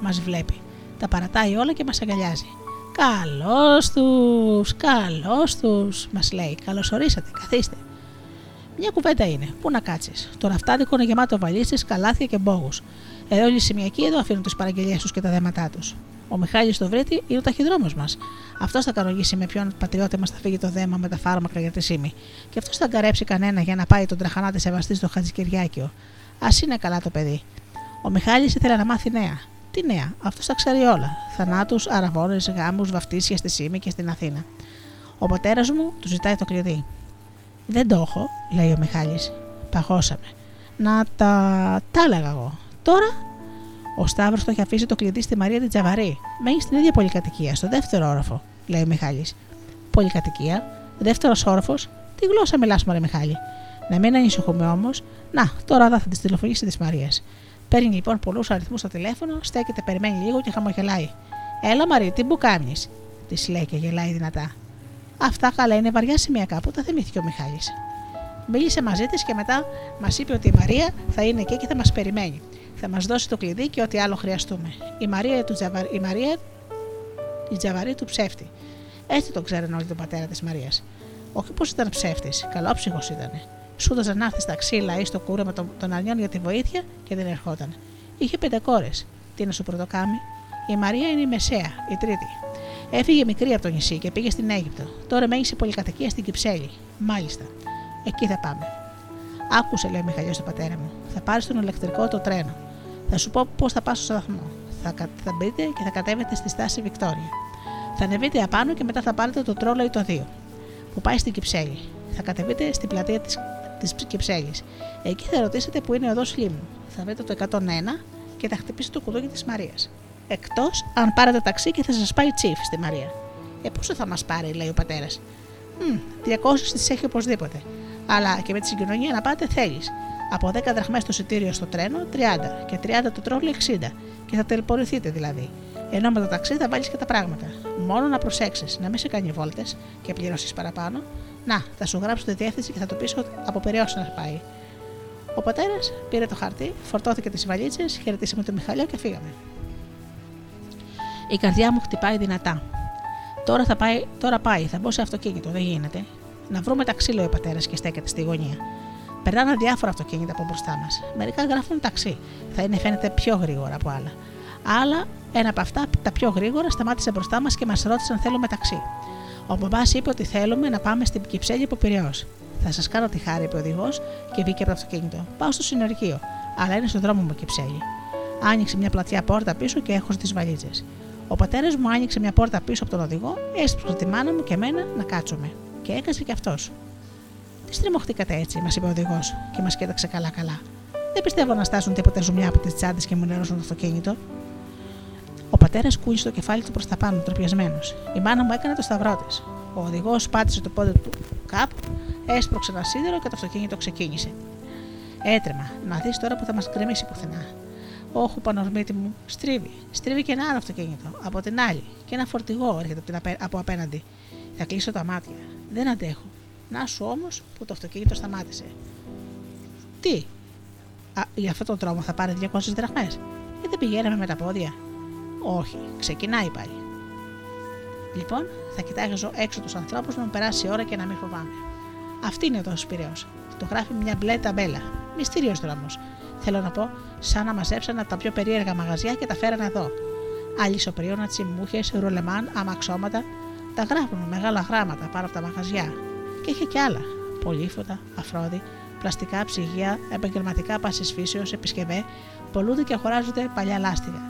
Μας βλέπει. Τα παρατάει όλα και μας αγκαλιάζει. Καλώς τους, καλώς τους, μας λέει. Καλώ ορίσατε, καθίστε. Μια κουβέντα είναι. Πού να κάτσεις. Το ραφτάδικο είναι γεμάτο βαλίτσε, καλάθια και μπόγους. Εδώ οι σημειακοί εδώ αφήνουν τις παραγγελίες τους και τα δέματά τους. Ο Μιχάλης το βρέτη είναι ο ταχυδρόμος μας. Αυτός θα κανονίσει με ποιον πατριώτη μας θα φύγει το δέμα με τα φάρμακα για τη σήμη. Και αυτός θα καρέψει κανένα για να πάει τον τραχανά τη σεβαστή στο Χατζικυριάκιο. Α είναι καλά το παιδί. Ο Μιχάλης ήθελε να μάθει νέα. Τι νέα, αυτός τα ξέρει όλα. Θανάτους, αραβώνε, γάμους, βαφτίσια στη Σήμη και στην Αθήνα. Ο πατέρας μου του ζητάει το κλειδί. Δεν το έχω, λέει ο Μιχάλης. Παγώσαμε. Να τα, τα έλεγα εγώ. Τώρα ο Σταύρος το έχει αφήσει το κλειδί στη Μαρία την Τζαβαρή. Μένει στην ίδια πολυκατοικία, στο δεύτερο όροφο, λέει ο Μιχάλης. Πολυκατοικία, δεύτερος όροφος, τι γλώσσα μιλάς, Μωρέ Μιχάλη. Να μην ανησυχούμε όμως, να, τώρα θα της τηλεφωνήσει της Μαρίας. Παίρνει λοιπόν πολλούς αριθμούς στο τηλέφωνο, στέκεται, περιμένει λίγο και χαμογελάει. Έλα Μαρή, τι που κάνει, της λέει και γελάει δυνατά. Αυτά καλά είναι βαριά σημεία κάπου, τα θυμήθηκε ο Μιχάλης. Μίλησε μαζί της και μετά μας είπε ότι η Μαρία θα είναι εκεί και θα μας περιμένει. Θα μας δώσει το κλειδί και ό,τι άλλο χρειαστούμε. Η Μαρία, του Τζαβαρ... η Μαρία η Τζαβαρή του ψεύτη. Έτσι τον ξέρουν όλοι τον πατέρα της Μαρίας. Όχι πω ήταν ψεύτης, καλόψυχος ήταν. Σούταζε να έρθει στα ξύλα ή στο κούρεμα των, των αρνιών για τη βοήθεια και δεν ερχόταν. Είχε πέντε κόρες. Τι να σου πρωτοκάμει; Η Μαρία είναι η μεσαία, η τρίτη. Έφυγε μικρή από το νησί και πήγε στην Αίγυπτο. Τώρα μένει σε πολυκατοικία στην Κυψέλη. Μάλιστα. Εκεί θα πάμε. Άκουσε, λέει ο Μιχαλιός στον πατέρα μου. Θα πάρεις τον ηλεκτρικό το τρένο. Θα σου πω πώς θα πα στο σταθμό. Θα, θα μπείτε και θα κατέβετε στη στάση Βικτόρια. Θα ανεβείτε απάνω και μετά θα πάρετε το τρόλο ή το 2 που πάει στην Κυψέλη. Θα κατεβείτε στην πλατεία τη της Κυψέλης. Εκεί θα ρωτήσετε που είναι ο οδός Λίμου. Θα βρείτε το 101 και θα χτυπήσετε το κουδούνι της Μαρίας. Εκτός αν πάρετε ταξί και θα σας πάει τσίφ στη Μαρία. Ε, πόσο θα μας πάρει, λέει ο πατέρας. 200 τις έχει οπωσδήποτε. Αλλά και με τη συγκοινωνία να πάτε θέλεις. Από 10 δραχμές το εισιτήριο στο τρένο 30 και 30 το τρόλι 60 και θα τελπορηθείτε δηλαδή. Ενώ με το ταξί θα βάλεις και τα πράγματα. Μόνο να προσέξεις, να μην σε κάνει βόλτες και πληρώσεις παραπάνω. Να, θα σου γράψω τη διεύθυνση και θα το πεις από περιόση να πάει. Ο πατέρας πήρε το χαρτί, φορτώθηκε τις βαλίτσες, χαιρετήσαμε τον Μιχαλιό και φύγαμε. Η καρδιά μου χτυπάει δυνατά. Τώρα, θα πάει, τώρα πάει, θα μπω σε αυτοκίνητο, δεν γίνεται. Να βρούμε ταξί, λέει ο πατέρας και στέκεται στη γωνία. Περνάνε διάφορα αυτοκίνητα από μπροστά μας. Μερικά γράφουν ταξί. Θα είναι φαίνεται πιο γρήγορα από άλλα. Άλλα, ένα από αυτά, τα πιο γρήγορα, σταμάτησε μπροστά μας και μας ρώτησε αν θέλουμε ταξί. Ο μπαμπάς είπε ότι θέλουμε να πάμε στην Κυψέλη από Πυραιό. Θα σας κάνω τη χάρη, είπε ο οδηγός και βγήκε από το αυτοκίνητο. Πάω στο συνεργείο, αλλά είναι στο δρόμο μου Κυψέλη. Άνοιξε μια πλατιά πόρτα πίσω και έχω τις βαλίτσες. Ο πατέρας μου άνοιξε μια πόρτα πίσω από τον οδηγό, έσπρωξε τη μάνα μου και εμένα να κάτσουμε. Και έκασε κι αυτός. Τι στριμωχτήκατε έτσι, μας είπε ο οδηγός και μας κοίταξε καλά-καλά. Δεν πιστεύω να στάσουν τίποτα ζουμιά από τις τσάντες και μου νερώσουν το αυτοκίνητο. Ο πατέρας κούνησε το κεφάλι του προς τα πάνω, τροπιασμένος. Η μάνα μου έκανε το σταυρό της. Ο οδηγός πάτησε το πόδι του κάπου, έσπρωξε ένα σίδερο και το αυτοκίνητο ξεκίνησε. Έτρεμα, να δεις τώρα που θα μας γκρεμίσει πουθενά. Όχι, πανορμίτη μου, στρίβει. Στρίβει και ένα άλλο αυτοκίνητο, από την άλλη, και ένα φορτηγό έρχεται από απέναντι. Θα κλείσω τα μάτια. Δεν αντέχω. Να σου όμως που το αυτοκίνητο σταμάτησε. Τι, Α, για αυτόν τον τρόμο θα πάρει 200 δραχμές; Και δεν πηγαίναμε με τα πόδια. Όχι, ξεκινάει πάλι. Λοιπόν, θα κοιτάξω έξω τους ανθρώπους να μου περάσει η ώρα και να μην φοβάμαι. Αυτή είναι εδώ ο Σπυραιό. Το γράφει μια μπλε ταμπέλα. Μυστήριος δρόμος. Θέλω να πω, σαν να μαζέψαν τα πιο περίεργα μαγαζιά και τα φέραν εδώ. Άλλοι σοπρίωνα, τσιμούχε, ρουλεμάν, αμαξώματα. Τα γράφουν με μεγάλα γράμματα πάνω από τα μαγαζιά. Και είχε και άλλα. Πολύφωτα, αφρόδι, πλαστικά ψυγεία, επαγγελματικά πάσης φύσεως, επισκευέ, πολλούνται και αγοράζονται παλιά λάστιγα.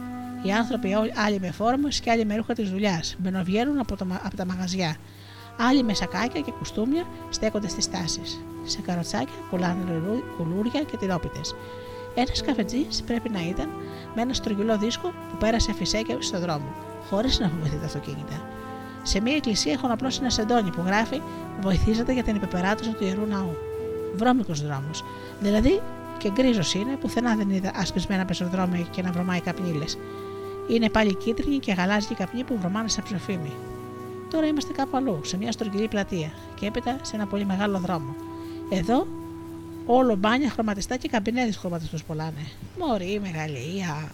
Οι άνθρωποι άλλοι με φόρμες και άλλοι με ρούχα της δουλειάς μπαινοβγαίνουν από, το, από τα μαγαζιά. Άλλοι με σακάκια και κουστούμια στέκονται στις τάσεις. Σε καροτσάκια πουλάνε κουλούρια και τυρόπιτες. Ένας καφετζής πρέπει να ήταν με ένα στρογγυλό δίσκο που πέρασε φυσέκια στο δρόμο, χωρίς να φοβηθεί τα αυτοκίνητα. Σε μια εκκλησία έχουν απλώς ένα σεντόνι που γράφει Βοηθήσατε για την υπεπεράτωση του ιερού ναού. Βρώμικος δρόμος. Δηλαδή και γκρίζος είναι, πουθενά δεν είδα ασπισμένα πεζοδρόμια και να βρωμάει καπνίλες. Είναι πάλι κίτρινοι και γαλάζιοι καπνοί που βρωμάνε σαν ψοφίμι. Τώρα είμαστε κάπου αλλού, σε μια στρογγυλή πλατεία και έπειτα σε ένα πολύ μεγάλο δρόμο. Εδώ όλο μπάνια χρωματιστά και καμπινέδες χρωματιστούς πολλάνε. Μωρή, μεγαλεία.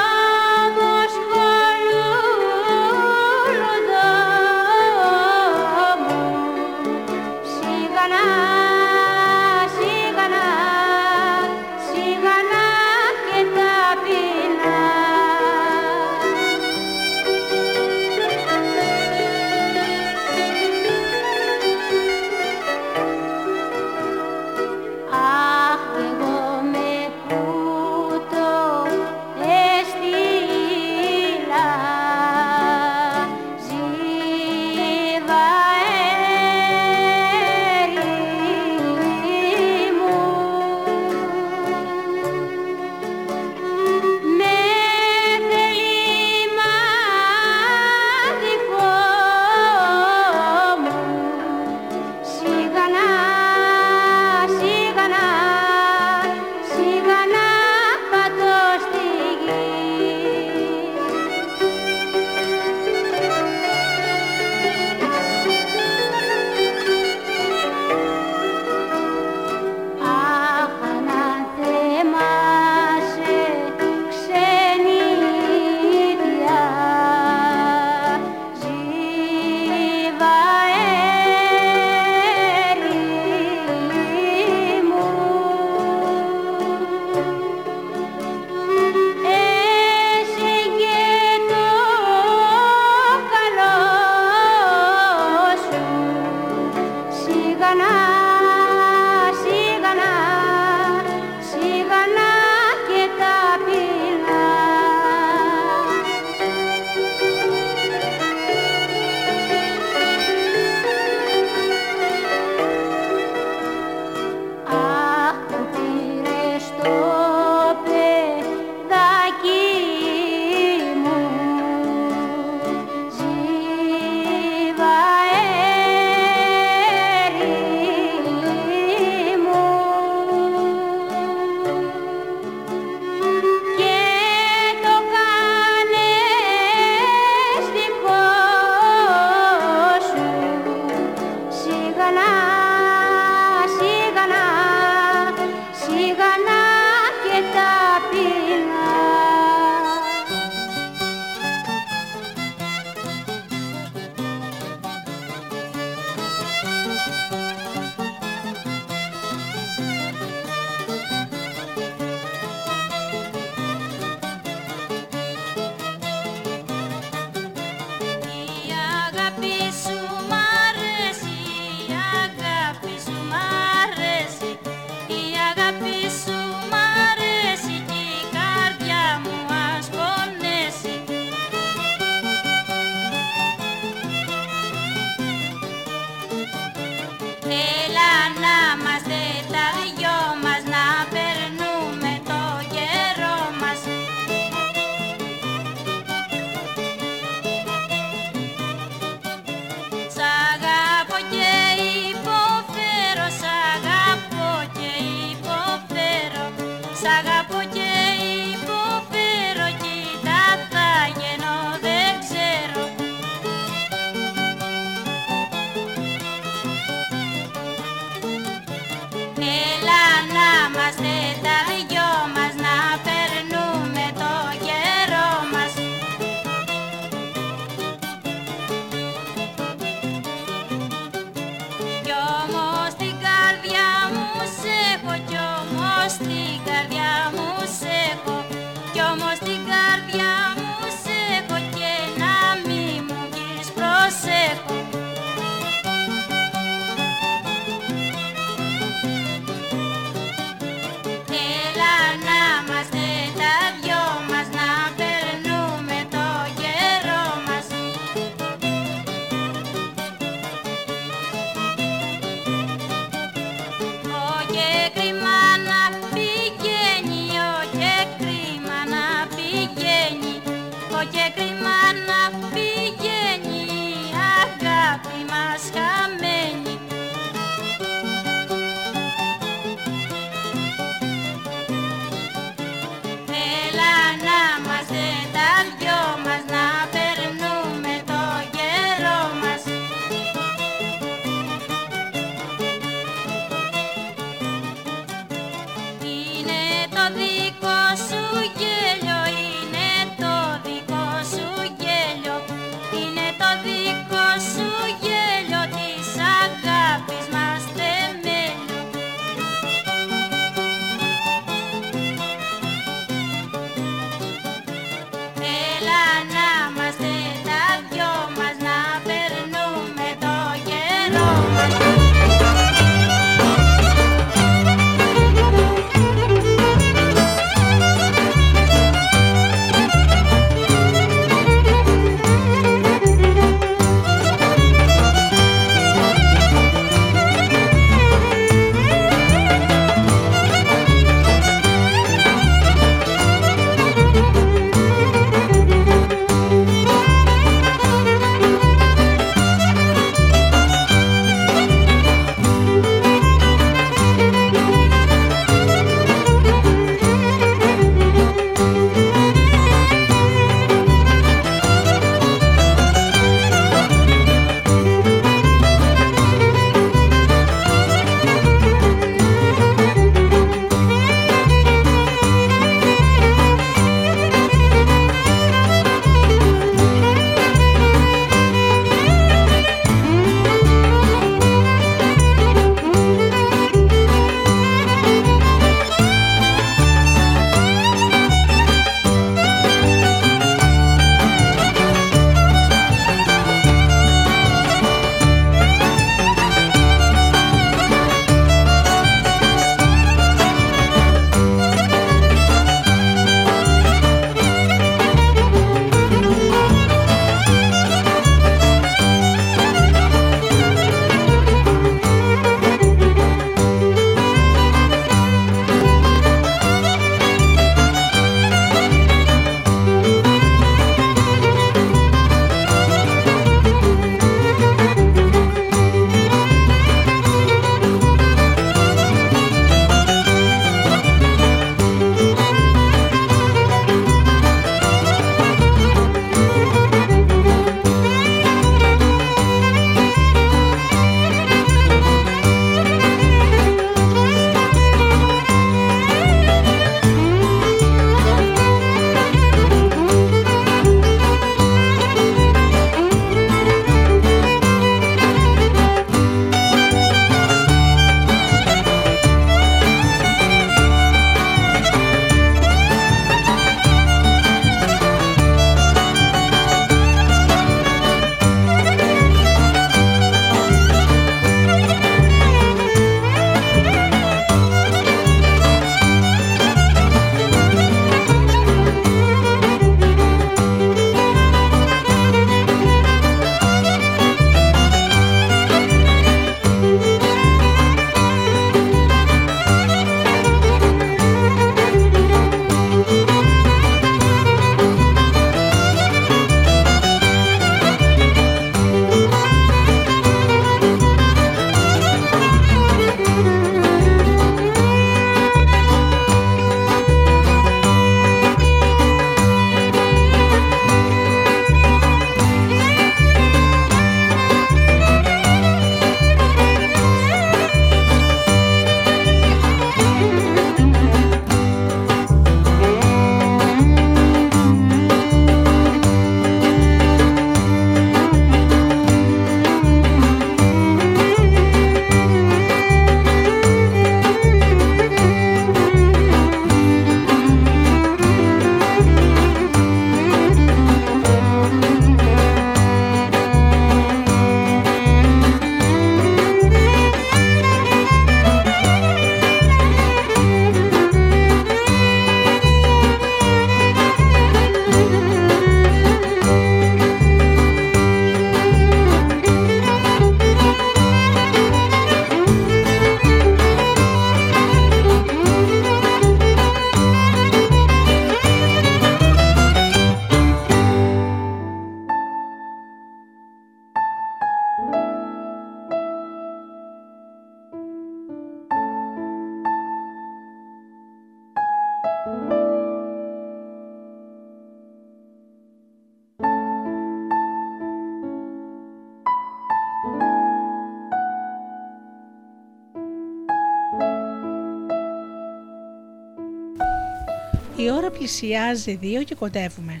Πλησιάζει δύο και κοντεύουμε.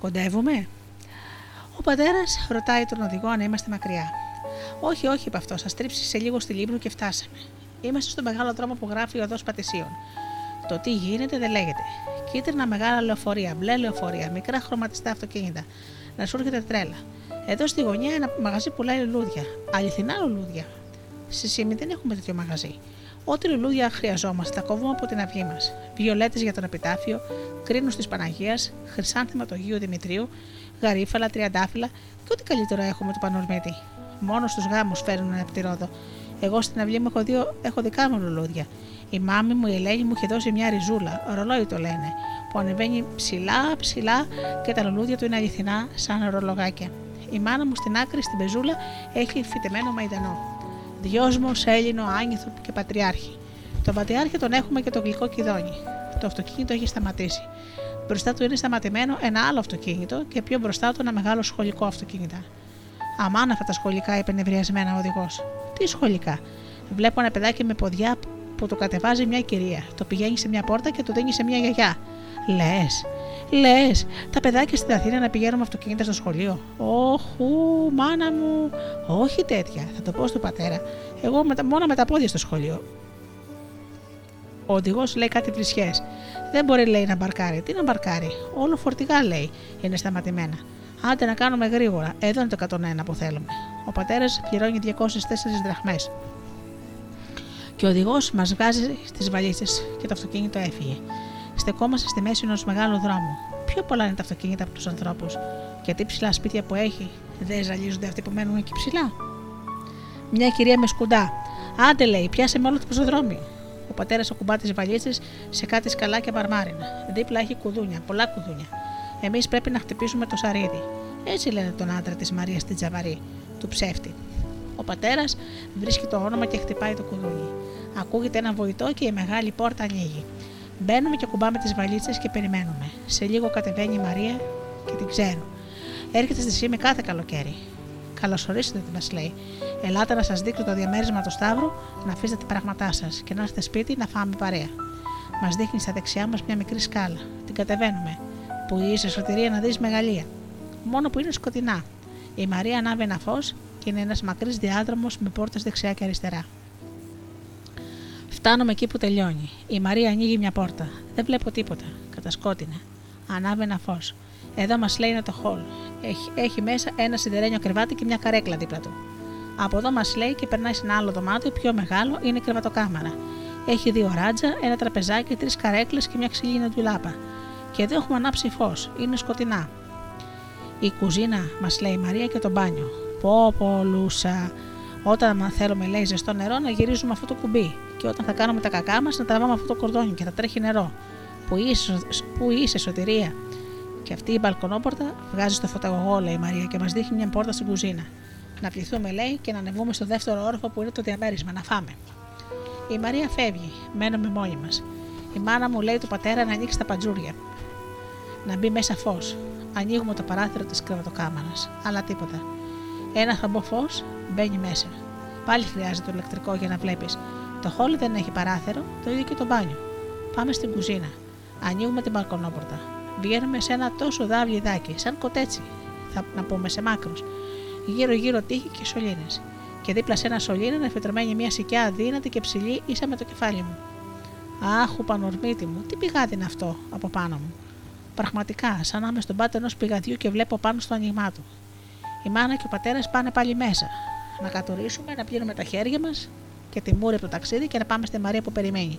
Κοντεύουμε; Ο πατέρας ρωτάει τον οδηγό αν είμαστε μακριά. Όχι, όχι, είπε αυτός. Θα στρίψει σε λίγο στην Ίμβρου και φτάσαμε. Είμαστε στο μεγάλο δρόμο που γράφει ο οδός Πατησίων. Το τι γίνεται δεν λέγεται. Κίτρινα μεγάλα λεωφορεία, μπλε λεωφορεία, μικρά χρωματιστά αυτοκίνητα. Να σου έρχεται τρέλα. Εδώ στη γωνιά ένα μαγαζί πουλάει λουλούδια. Αληθινά λουλούδια. Στη Σύμη δεν έχουμε τέτοιο μαγαζί. Ό,τι λουλούδια χρειαζόμαστε τα κόβουμε από την αυγή μας. Βιολέτες για τον επιτάφιο, κρίνους της Παναγίας, χρυσάνθημα του Αγίου Δημητρίου, γαρίφαλα, τριαντάφυλλα και ό,τι καλύτερο έχουμε του Πανορμίτη. Μόνος στου γάμους φέρνουν ένα πτυρόδο. Εγώ στην αυλή μου έχω, δύο, έχω δικά μου λουλούδια. Η μάμη μου, η Ελένη μου είχε δώσει μια ριζούλα, ρολόι το λένε, που ανεβαίνει ψηλά, ψηλά και τα λουλούδια του είναι αληθινά, σαν ρολογάκια. Η μάνα μου στην άκρη, στην πεζούλα, έχει φυτεμένο μαϊντανό. Δυόσμο, Έλληνο, Άνηθο και Πατριάρχη. Τον Πατριάρχη τον έχουμε και το γλυκό κιδόνι. Το αυτοκίνητο έχει σταματήσει. Μπροστά του είναι σταματημένο ένα άλλο αυτοκίνητο και πιο μπροστά του ένα μεγάλο σχολικό αυτοκίνητο. Αμάν αυτά τα σχολικά, είπε νευριασμένα ο οδηγός. Τι σχολικά; Βλέπω ένα παιδάκι με ποδιά που το κατεβάζει μια κυρία. Το πηγαίνει σε μια πόρτα και το δίνει σε μια γιαγιά. Λες, λες, τα παιδάκια στην Αθήνα να πηγαίνουν με αυτοκίνητα στο σχολείο. Όχου, μάνα μου. Όχι τέτοια, θα το πω στον πατέρα. Εγώ με μόνο με τα πόδια στο σχολείο. Ο οδηγός λέει κάτι βρισχέ. Δεν μπορεί, λέει, να μπαρκάρει. Τι να μπαρκάρει; Όλο φορτηγά, λέει, είναι σταματημένα. Άντε να κάνουμε γρήγορα. Εδώ είναι το 101 που θέλουμε. Ο πατέρας πληρώνει 204 δραχμές. Και ο οδηγός μας βγάζει στις βαλίτσες και το αυτοκίνητο έφυγε. Στεκόμαστε στη μέση ενός μεγάλου δρόμου. Πιο πολλά είναι τα αυτοκίνητα από τους ανθρώπους. Και τι ψηλά σπίτια που έχει, δεν ζαλίζονται αυτοί που μένουν εκεί ψηλά. Μια κυρία με σκουντά. Άντε λέει, πιάσε με όλο το πεζοδρόμιο. Ο πατέρας ακουμπά τις βαλίτσες σε κάτι σκαλάκια μπαρμάρινα. Δίπλα έχει κουδούνια, πολλά κουδούνια. Εμείς πρέπει να χτυπήσουμε το σαρίδι. Έτσι λένε τον άντρα της Μαρίας στην Τζαβαρή, του ψεύτη. Ο πατέρας βρίσκει το όνομα και χτυπάει το κουδούνι. Ακούγεται ένα βοητό και η μεγάλη πόρτα ανοίγει. Μπαίνουμε και κουμπάμε τις βαλίτσες και περιμένουμε. Σε λίγο κατεβαίνει η Μαρία και την ξέρω. Έρχεται στη Σίμη κάθε καλοκαίρι. Καλωσορίσετε, τι μας λέει. Ελάτε να σας δείξω το διαμέρισμα του Σταύρου, να αφήσετε τα πράγματά σας και να έρθετε σπίτι να φάμε παρέα. Μας δείχνει στα δεξιά μας μια μικρή σκάλα. Την κατεβαίνουμε. Που είσαι σωτηρία να δεις μεγαλεία. Μόνο που είναι σκοτεινά. Η Μαρία ανάβει ένα φως και είναι ένας μακρύς διάδρομος με πόρτες δεξιά και αριστερά. Φτάνουμε εκεί που τελειώνει. Η Μαρία ανοίγει μια πόρτα. Δεν βλέπω τίποτα. Κατασκότεινε. Ανάβει ένα φως. Εδώ μας λέει είναι το χολ. Έχει, έχει μέσα ένα σιδερένιο κρεβάτι και μια καρέκλα δίπλα του. Από εδώ μας λέει και περνάει σε ένα άλλο δωμάτιο πιο μεγάλο, είναι κρεβατοκάμαρα. Έχει δύο ράτζα, ένα τραπεζάκι, τρεις καρέκλες και μια ξυλίνα ντουλάπα. Και εδώ έχουμε ανάψει φως. Είναι σκοτεινά. Η κουζίνα, μας λέει η Μαρία και το μπάνιο. Πω, πω, λούσα. Όταν θέλουμε, λέει, ζεστό νερό, να γυρίζουμε αυτό το κουμπί. Και όταν θα κάνουμε τα κακά μας, να τραβάμε αυτό το κορδόνι και θα τρέχει νερό. Που είσαι, που είσαι σωτηρία. Και αυτή η μπαλκονόπορτα βγάζει στο φωταγωγό, λέει η Μαρία, και μας δείχνει μια πόρτα στην κουζίνα. Να πληθούμε, λέει, και να ανεβούμε στο δεύτερο όροφο που είναι το διαμέρισμα, να φάμε. Η Μαρία φεύγει, μένουμε μόνοι μας. Η μάνα μου λέει του πατέρα να ανοίξει τα παντζούρια. Να μπει μέσα φως. Ανοίγουμε το παράθυρο της κρεβατοκάμαρας. Αλλά τίποτα. Ένα θαμπό φως μπαίνει μέσα. Πάλι χρειάζεται το ηλεκτρικό για να βλέπεις. Το χόλι δεν έχει παράθυρο, το ίδιο και το μπάνιο. Πάμε στην κουζίνα. Ανοίγουμε την μπαλκονόπορτα. Βγαίνουμε σε ένα τόσο δάβλιδάκι, σαν κοτέτσι, θα να πούμε σε μάκρος. Γύρω-γύρω τείχη και σωλήνες. Και δίπλα σε ένα σωλήνα είναι εφετρωμένη μια σικιά αδύνατη και ψηλή ίσα με το κεφάλι μου. Άχου πανορμίτη μου, τι πηγάδι είναι αυτό από πάνω μου. Πραγματικά, σαν να είμαι στον πάτο ενός πηγαδιού και βλέπω πάνω στο άνοιγμά του. Η μάνα και ο πατέρας πάνε πάλι μέσα. Να κατορίσουμε, να πλύνουμε τα χέρια μας και τη μούρη από το ταξίδι και να πάμε στη Μαρία που περιμένει.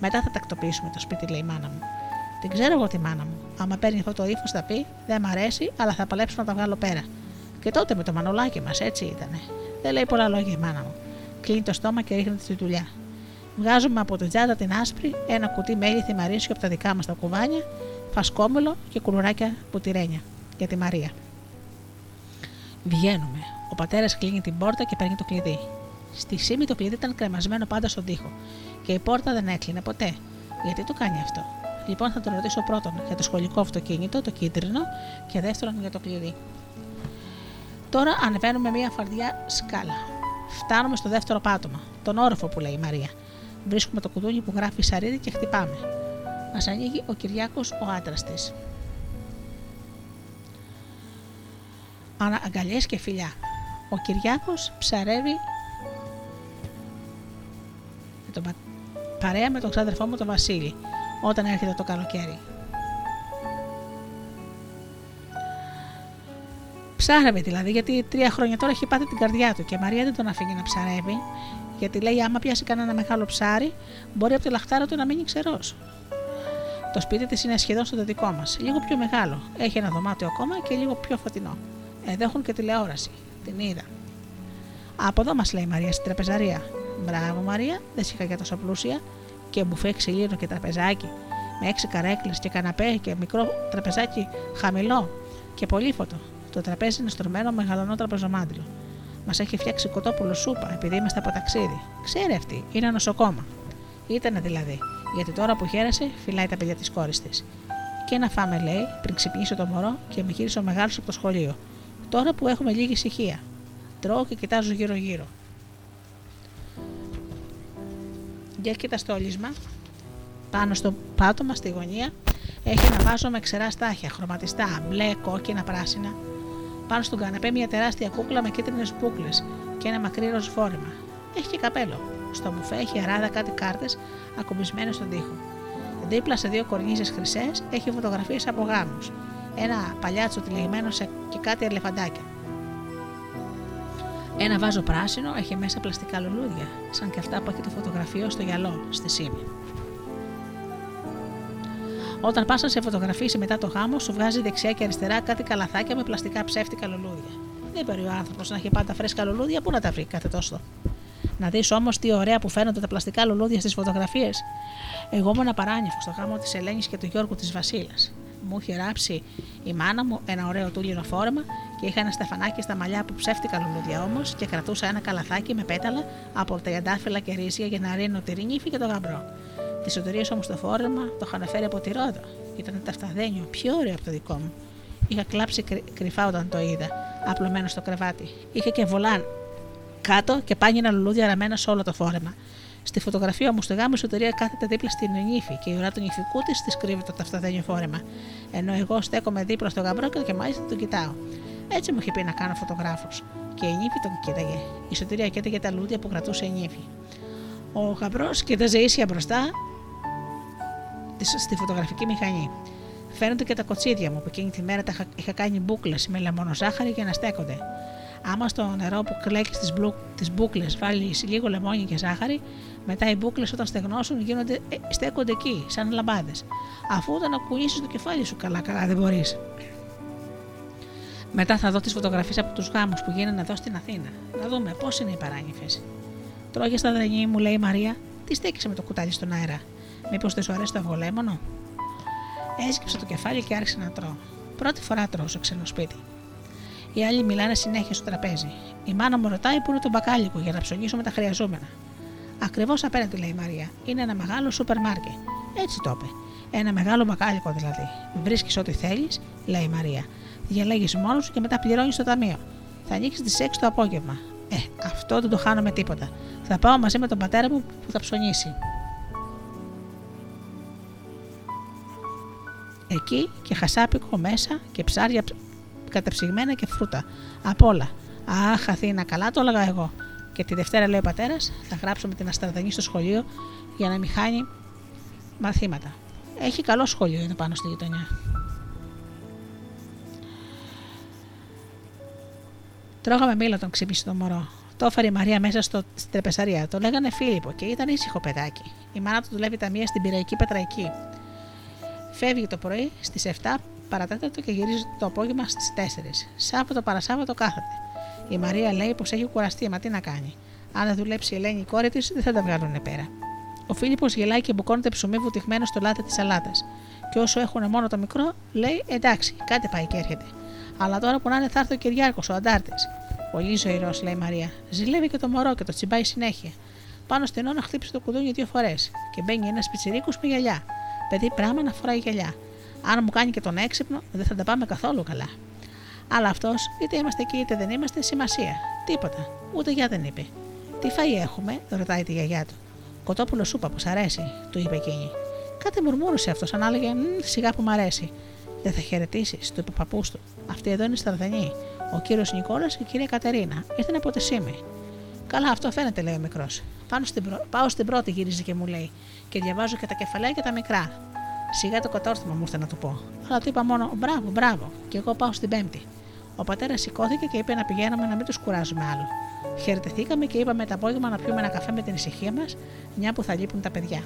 Μετά θα τακτοποιήσουμε το σπίτι, λέει η μάνα μου. Την ξέρω εγώ τη μάνα μου. Άμα παίρνει αυτό το ύφος, θα πει: Δεν μ' αρέσει, αλλά θα παλέψω να τα βγάλω πέρα. Και τότε με το μανολάκι μας, έτσι ήτανε. Δεν λέει πολλά λόγια η μάνα μου. Κλείνει το στόμα και ρίχνει τη δουλειά. Βγάζουμε από την τσάντα την άσπρη ένα κουτί μέλι θυμαρίσιο από τα δικά μας τα κουβάνια, φασκόμελο και κουλουράκια πουτυρένια για τη Μαρία. Βγαίνουμε. Ο πατέρας κλείνει την πόρτα και παίρνει το κλειδί. Στη σήμη το κλειδί ήταν κρεμασμένο πάντα στον τοίχο και η πόρτα δεν έκλεινε ποτέ. Γιατί το κάνει αυτό; Λοιπόν, θα τον ρωτήσω πρώτον για το σχολικό αυτοκίνητο, το κίτρινο, και δεύτερον για το κλειδί. Τώρα ανεβαίνουμε μια φαρδιά σκάλα. Φτάνουμε στο δεύτερο πάτωμα, τον όροφο που λέει η Μαρία. Βρίσκουμε το κουδούνι που γράφει σαρίδι και χτυπάμε. Μας ανοίγει ο Κυριάκος ο άντρας της. Αγκαλιές και φιλιά. Ο Κυριάκος ψαρεύει με τον, παρέα με τον ξάδερφό μου τον Βασίλη όταν έρχεται το καλοκαίρι. Ψάρευε δηλαδή, γιατί τρία χρόνια τώρα έχει πάθει την καρδιά του και η Μαρία δεν τον αφήνει να ψαρεύει, γιατί λέει: Άμα πιάσει κανένα μεγάλο ψάρι, μπορεί από τη λαχτάρα του να μείνει ξερός. Το σπίτι της είναι σχεδόν στο δικό μας, λίγο πιο μεγάλο. Έχει ένα δωμάτιο ακόμα και λίγο πιο φωτεινό. Εδώ έχουν και τηλεόραση. Την είδα. Από εδώ μας λέει η Μαρία στην τραπεζαρία. Μπράβο Μαρία, δεν είχα για τόσο πλούσια. Και μπουφέ ξυλίνο και τραπεζάκι. Με έξι καρέκλες και καναπέ και μικρό τραπεζάκι χαμηλό και πολύφωτο. Το τραπέζι είναι στρωμένο με γαλανό τραπεζομάντιλο. Μας έχει φτιάξει κοτόπουλο σούπα επειδή είμαστε από ταξίδι. Ξέρει αυτή, είναι νοσοκόμα. Ήτανε δηλαδή, γιατί τώρα που χαίρεσε, φυλάει τα παιδιά της κόρης της. Και να φάμε, λέει, πριν ξυπνήσει το μωρό και με γύρισε ο μεγάλος από το σχολείο. Τώρα που έχουμε λίγη ησυχία. Τρώω και κοιτάζω γύρω-γύρω. Για κοίτα στο όλισμα, πάνω στο πάτωμα στη γωνία, έχει ένα βάζο με ξερά στάχια, χρωματιστά, μπλε, κόκκινα, πράσινα. Πάνω στον καναπέ μια τεράστια κούκλα με κίτρινες μπουκλε και ένα μακρύ φόρημα. Έχει και καπέλο. Στο μπουφέ έχει αράδα κάτι κάρτες ακουμπισμένες στον τοίχο. Δίπλα σε δύο κορνίζες χρυσές έχει φωτογραφίες από γάμους. Ένα παλιάτσο τυλιγμένο σε και κάτι ελεφαντάκια. Ένα βάζο πράσινο έχει μέσα πλαστικά λουλούδια, σαν και αυτά που έχει το φωτογραφείο στο γυαλό, στη σήμη. Όταν πας σε φωτογραφίσει μετά το γάμο, σου βγάζει δεξιά και αριστερά κάτι καλαθάκια με πλαστικά ψεύτικα λουλούδια. Δεν μπορεί ο άνθρωπος να έχει πάντα φρέσκα λουλούδια, πού να τα βρει κάθε τόσο. Να δεις όμως τι ωραία που φαίνονται τα πλαστικά λουλούδια στις φωτογραφίες. Εγώ ήμουν παράνυφο στο γάμο της Ελένης και του Γιώργου της Βασίλας. Μου είχε ράψει η μάνα μου ένα ωραίο τούλινο φόρεμα και είχα ένα στεφανάκι στα μαλλιά που ψεύτικα λουλούδια όμως και κρατούσα ένα καλαθάκι με πέταλα από τα ιαντάφυλλα και ρίζια για να ρίνω τη ρινίφη και το γαμπρό. Τη σωτηρία όμως το φόρεμα το είχαν φέρει από τη Ρόδο. Ήταν ταυταδένιο, πιο ωραίο από το δικό μου. Είχα κλάψει κρυφά όταν το είδα, απλωμένο στο κρεβάτι. Είχε και βολάν κάτω και πάνινα λουλούδια ραμμένα σε όλο το φόρεμα. Στη φωτογραφία όμως στη γάμο η σωτηρία κάθεται δίπλα στην νύφη και η ουρά του νυφικού της της κρύβει το ταυταδένιο φόρεμα. Ενώ εγώ στέκομαι δίπλα στο γαμπρό και μάλιστα τον κοιτάω. Έτσι μου είχε πει να κάνω φωτογράφος. Και η νύφη τον κοίταγε. Η σωτηρία κοίταγε τα λουλούδια που κρατούσε η νύφη. Ο γαμπρός κοίταζε ίσια μπροστά στη φωτογραφική μηχανή. Φαίνονται και τα κοτσίδια μου που εκείνη τη μέρα τα είχα κάνει μπουκλες με λεμονοζάχαρη για να στέκονται. Άμα στο νερό που κλέκει τις μπουκλες βάλεις λίγο λεμόνι και ζάχαρη, μετά οι μπουκλε όταν στεγνώσουν γίνονται, ε, στέκονται εκεί, σαν λαμπάδες. Αφού όταν ακουήσει το κεφάλι σου, καλά-καλά δεν μπορείς. Μετά θα δω τις φωτογραφίες από τους γάμους που γίνανε εδώ στην Αθήνα. Να δούμε πώς είναι οι παράνυφε. Τρώγες στα δρανή μου, λέει η Μαρία, τι στέκησε με το κουτάλι στον αέρα. Μήπως δεν σου αρέσει το αυγολέμονο. Έσκυψε το κεφάλι και άρχισε να τρώω. Πρώτη φορά τρώω σε ξένο σπίτι. Οι άλλοι μιλάνε συνέχεια στο τραπέζι. Η μάνα μου ρωτάει πού είναι το μπακάλικο για να ψωνίσουμε τα χρειαζόμενα. Ακριβώς απέναντι, λέει η Μαρία. Είναι ένα μεγάλο σούπερ μάρκετ. Έτσι το είπε. Ένα μεγάλο μπακάλικο δηλαδή. Βρίσκεις ό,τι θέλεις, λέει η Μαρία. Διαλέγεις μόνος σου και μετά πληρώνεις στο ταμείο. Θα ανοίξεις τις 6 το απόγευμα. Ε, αυτό δεν το χάνω με τίποτα. Θα πάω μαζί με τον πατέρα μου που θα ψωνίσει. Εκεί και χασάπικο μέσα και ψάρια κατεψυγμένα και φρούτα. Απ' όλα. Αχ, Αθήνα, καλά το έλεγα εγώ. Και τη Δευτέρα, λέει ο πατέρας, θα γράψουμε την Αστραδανή στο σχολείο για να μην χάνει μαθήματα. Έχει καλό σχολείο, είναι πάνω στη γειτονιά. Τρώγαμε μήλα τον ξύπνησε το μωρό. Το έφερε η Μαρία μέσα στο, στην τρεπεσαρία. Το λέγανε Φίλιππο και ήταν ήσυχο παιδάκι. Η μάνα του δουλεύει τα μία στην πυραϊκή πετραϊκή. Φεύγει το πρωί στις 7 παρατέταρτο και γυρίζει το απόγευμα στις 4. Σάββατο παρασάββατο κάθεται. Η Μαρία λέει πως έχει κουραστεί, μα τι να κάνει. Αν δεν δουλέψει η Ελένη η κόρη της, δεν θα τα βγάλουν πέρα. Ο Φίλιππος γελάει και μπουκώνεται ψωμί βουτυγμένο στο λάτι της σαλάτας. Και όσο έχουν μόνο το μικρό, λέει εντάξει, κάτι πάει και έρχεται. Αλλά τώρα που να είναι θα έρθει ο Κυριάκο, ο αντάρτης. Πολύ ζωηρό, λέει η Μαρία. Ζηλεύει και το μωρό και το τσιμπάει συνέχεια. Πάνω στην ώρα χτύπησε το κουδούνι δύο φορές και μπαίνει ένας πιτσυρίκο με γυαλιά. Παιδί πράγμα να φοράει γυαλιά. Αν μου κάνει και τον έξυπνο, δεν θα τα πάμε καθόλου καλά. Αλλά αυτός, είτε είμαστε εκεί είτε δεν είμαστε, σημασία. Τίποτα. Ούτε γεια δεν είπε. Τι φαΐ έχουμε, ρωτάει τη γιαγιά του. Κοτόπουλο σούπα που σ' αρέσει, του είπε εκείνη. Κάτι μουρμούρισε αυτός, σαν έλεγε σιγά που μ' αρέσει. Δεν θα χαιρετήσεις, του είπε ο παππούς του. Αυτή εδώ είναι η Σταρδανή. Ο κύριος Νικόλας και η κυρία Κατερίνα. Ήρθαν από τη Σίμη. Καλά, αυτό φαίνεται, λέει ο μικρός. Πάω στην πρώτη, γυρίζει και μου λέει, και διαβάζω και τα κεφαλαία και τα μικρά. Σιγά το κατόρθωμα μου ήρθε να του πω. Αλλά του είπα μόνο μπράβο, μπράβο, και εγώ πάω στην Πέμπτη. Ο πατέρας σηκώθηκε και είπε να πηγαίνουμε να μην τους κουράζουμε άλλο. Χαιρετηθήκαμε και είπαμε το απόγευμα να πιούμε ένα καφέ με την ησυχία μας, μια που θα λείπουν τα παιδιά.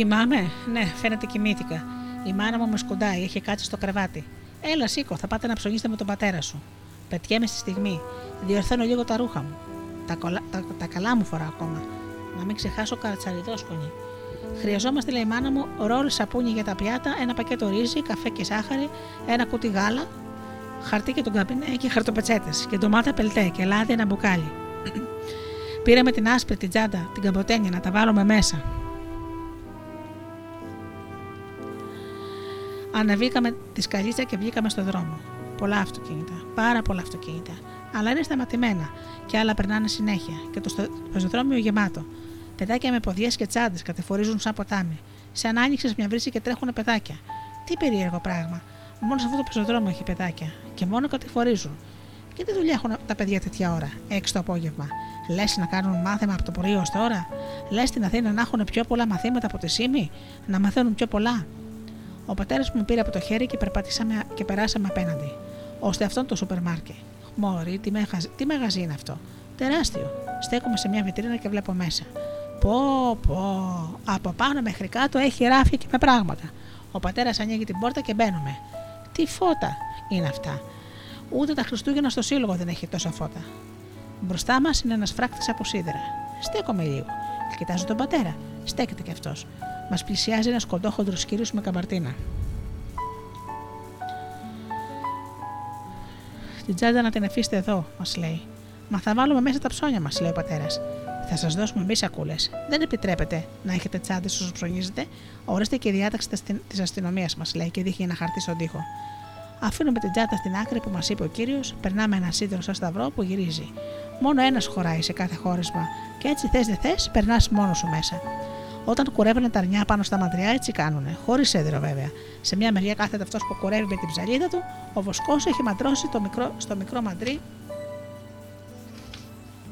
Κοιμάμαι, ναι, φαίνεται κοιμήθηκα. Η μάνα μου με σκουντάει, έχει κάτσει στο κρεβάτι. Έλα, σήκω, θα πάτε να ψωνίσετε με τον πατέρα σου. Πετιέμαι στη στιγμή. Διορθώνω λίγο τα ρούχα μου. Τα, κολα... τα, τα καλά μου φορά ακόμα. Να μην ξεχάσω καρτσαριδόσκονη. Χρειαζόμαστε, λέει η μάνα μου, ρόλ σαπούνι για τα πιάτα, ένα πακέτο ρύζι, καφέ και ζάχαρη, ένα κουτί γάλα, χαρτί και τον καμπινέ και χαρτοπετσέτες και ντομάτα πελτέ και λάδι ένα μπουκάλι. [clears throat] Πήραμε την άσπρη, την τσάντα, την καμποτένια να τα βάλουμε μέσα. Αναβήκαμε τη σκαλίτσα και βγήκαμε στο δρόμο. Πολλά αυτοκίνητα, πάρα πολλά αυτοκίνητα. Αλλά είναι σταματημένα και άλλα περνάνε συνέχεια και το πεζοδρόμιο γεμάτο. Παιδάκια με ποδιέ και τσάντες κατεφορίζουν σαν ποτάμι. Σαν άνοιξε μια βρύση και τρέχουν παιδάκια. Τι περίεργο πράγμα. Μόνος σε αυτό το πεζοδρόμιο έχει παιδάκια και μόνο κατεφορίζουν. Και τι δουλειά έχουν τα παιδιά τέτοια ώρα, έξι το απόγευμα; Λες να κάνουν μάθημα από το πρωί ως τώρα; Λες στην Αθήνα να έχουν πιο πολλά μαθήματα από τη ΣΥΜΗ, να μαθαίνουν πιο πολλά; Ο πατέρας μου πήρε από το χέρι και περπατήσαμε και περάσαμε απέναντι. Ώστε αυτόν το σούπερ μάρκετ. Μωρή, τι, μεγαζ... τι μαγαζί είναι αυτό; Τεράστιο. Στέκομαι σε μια βιτρίνα και βλέπω μέσα. Πω, πω. Από πάνω μέχρι κάτω έχει ράφια και με πράγματα. Ο πατέρας ανοίγει την πόρτα και μπαίνουμε. Τι φώτα είναι αυτά; Ούτε τα Χριστούγεννα στο σύλλογο δεν έχει τόσα φώτα. Μπροστά μας είναι ένας φράκτης από σίδερα. Στέκομαι λίγο. Κοιτάζω τον πατέρα. Στέκεται κι αυτός. Μας πλησιάζει ένας κοντόχοντρος κύριος με καμπαρτίνα. Την τσάντα να την αφήσετε εδώ, μας λέει. Μα θα βάλουμε μέσα τα ψώνια μας, λέει ο πατέρας. Θα σας δώσουμε εμείς σακούλες. Δεν επιτρέπετε να έχετε τσάντες όσο ψωνίζετε. Ορίστε και η διάταξη της αστυνομίας, μας λέει και δείχνει ένα χαρτί στον τοίχο. Αφήνουμε την τσάντα στην άκρη που μας είπε ο κύριος, περνάμε ένα σίδερο σαν σταυρό που γυρίζει. Μόνο ένας χωράει σε κάθε χώρισμα, και έτσι θες δεν θες, περνάς μόνο σου μέσα. Όταν κουρεύουν τα αρνιά πάνω στα μαντριά, έτσι κάνουνε, χωρίς έδρο βέβαια. Σε μια μεριά κάθεται αυτός που κουρεύει με την ψαλίδα του, ο βοσκός έχει ματρώσει το μικρό, στο μικρό μαντρί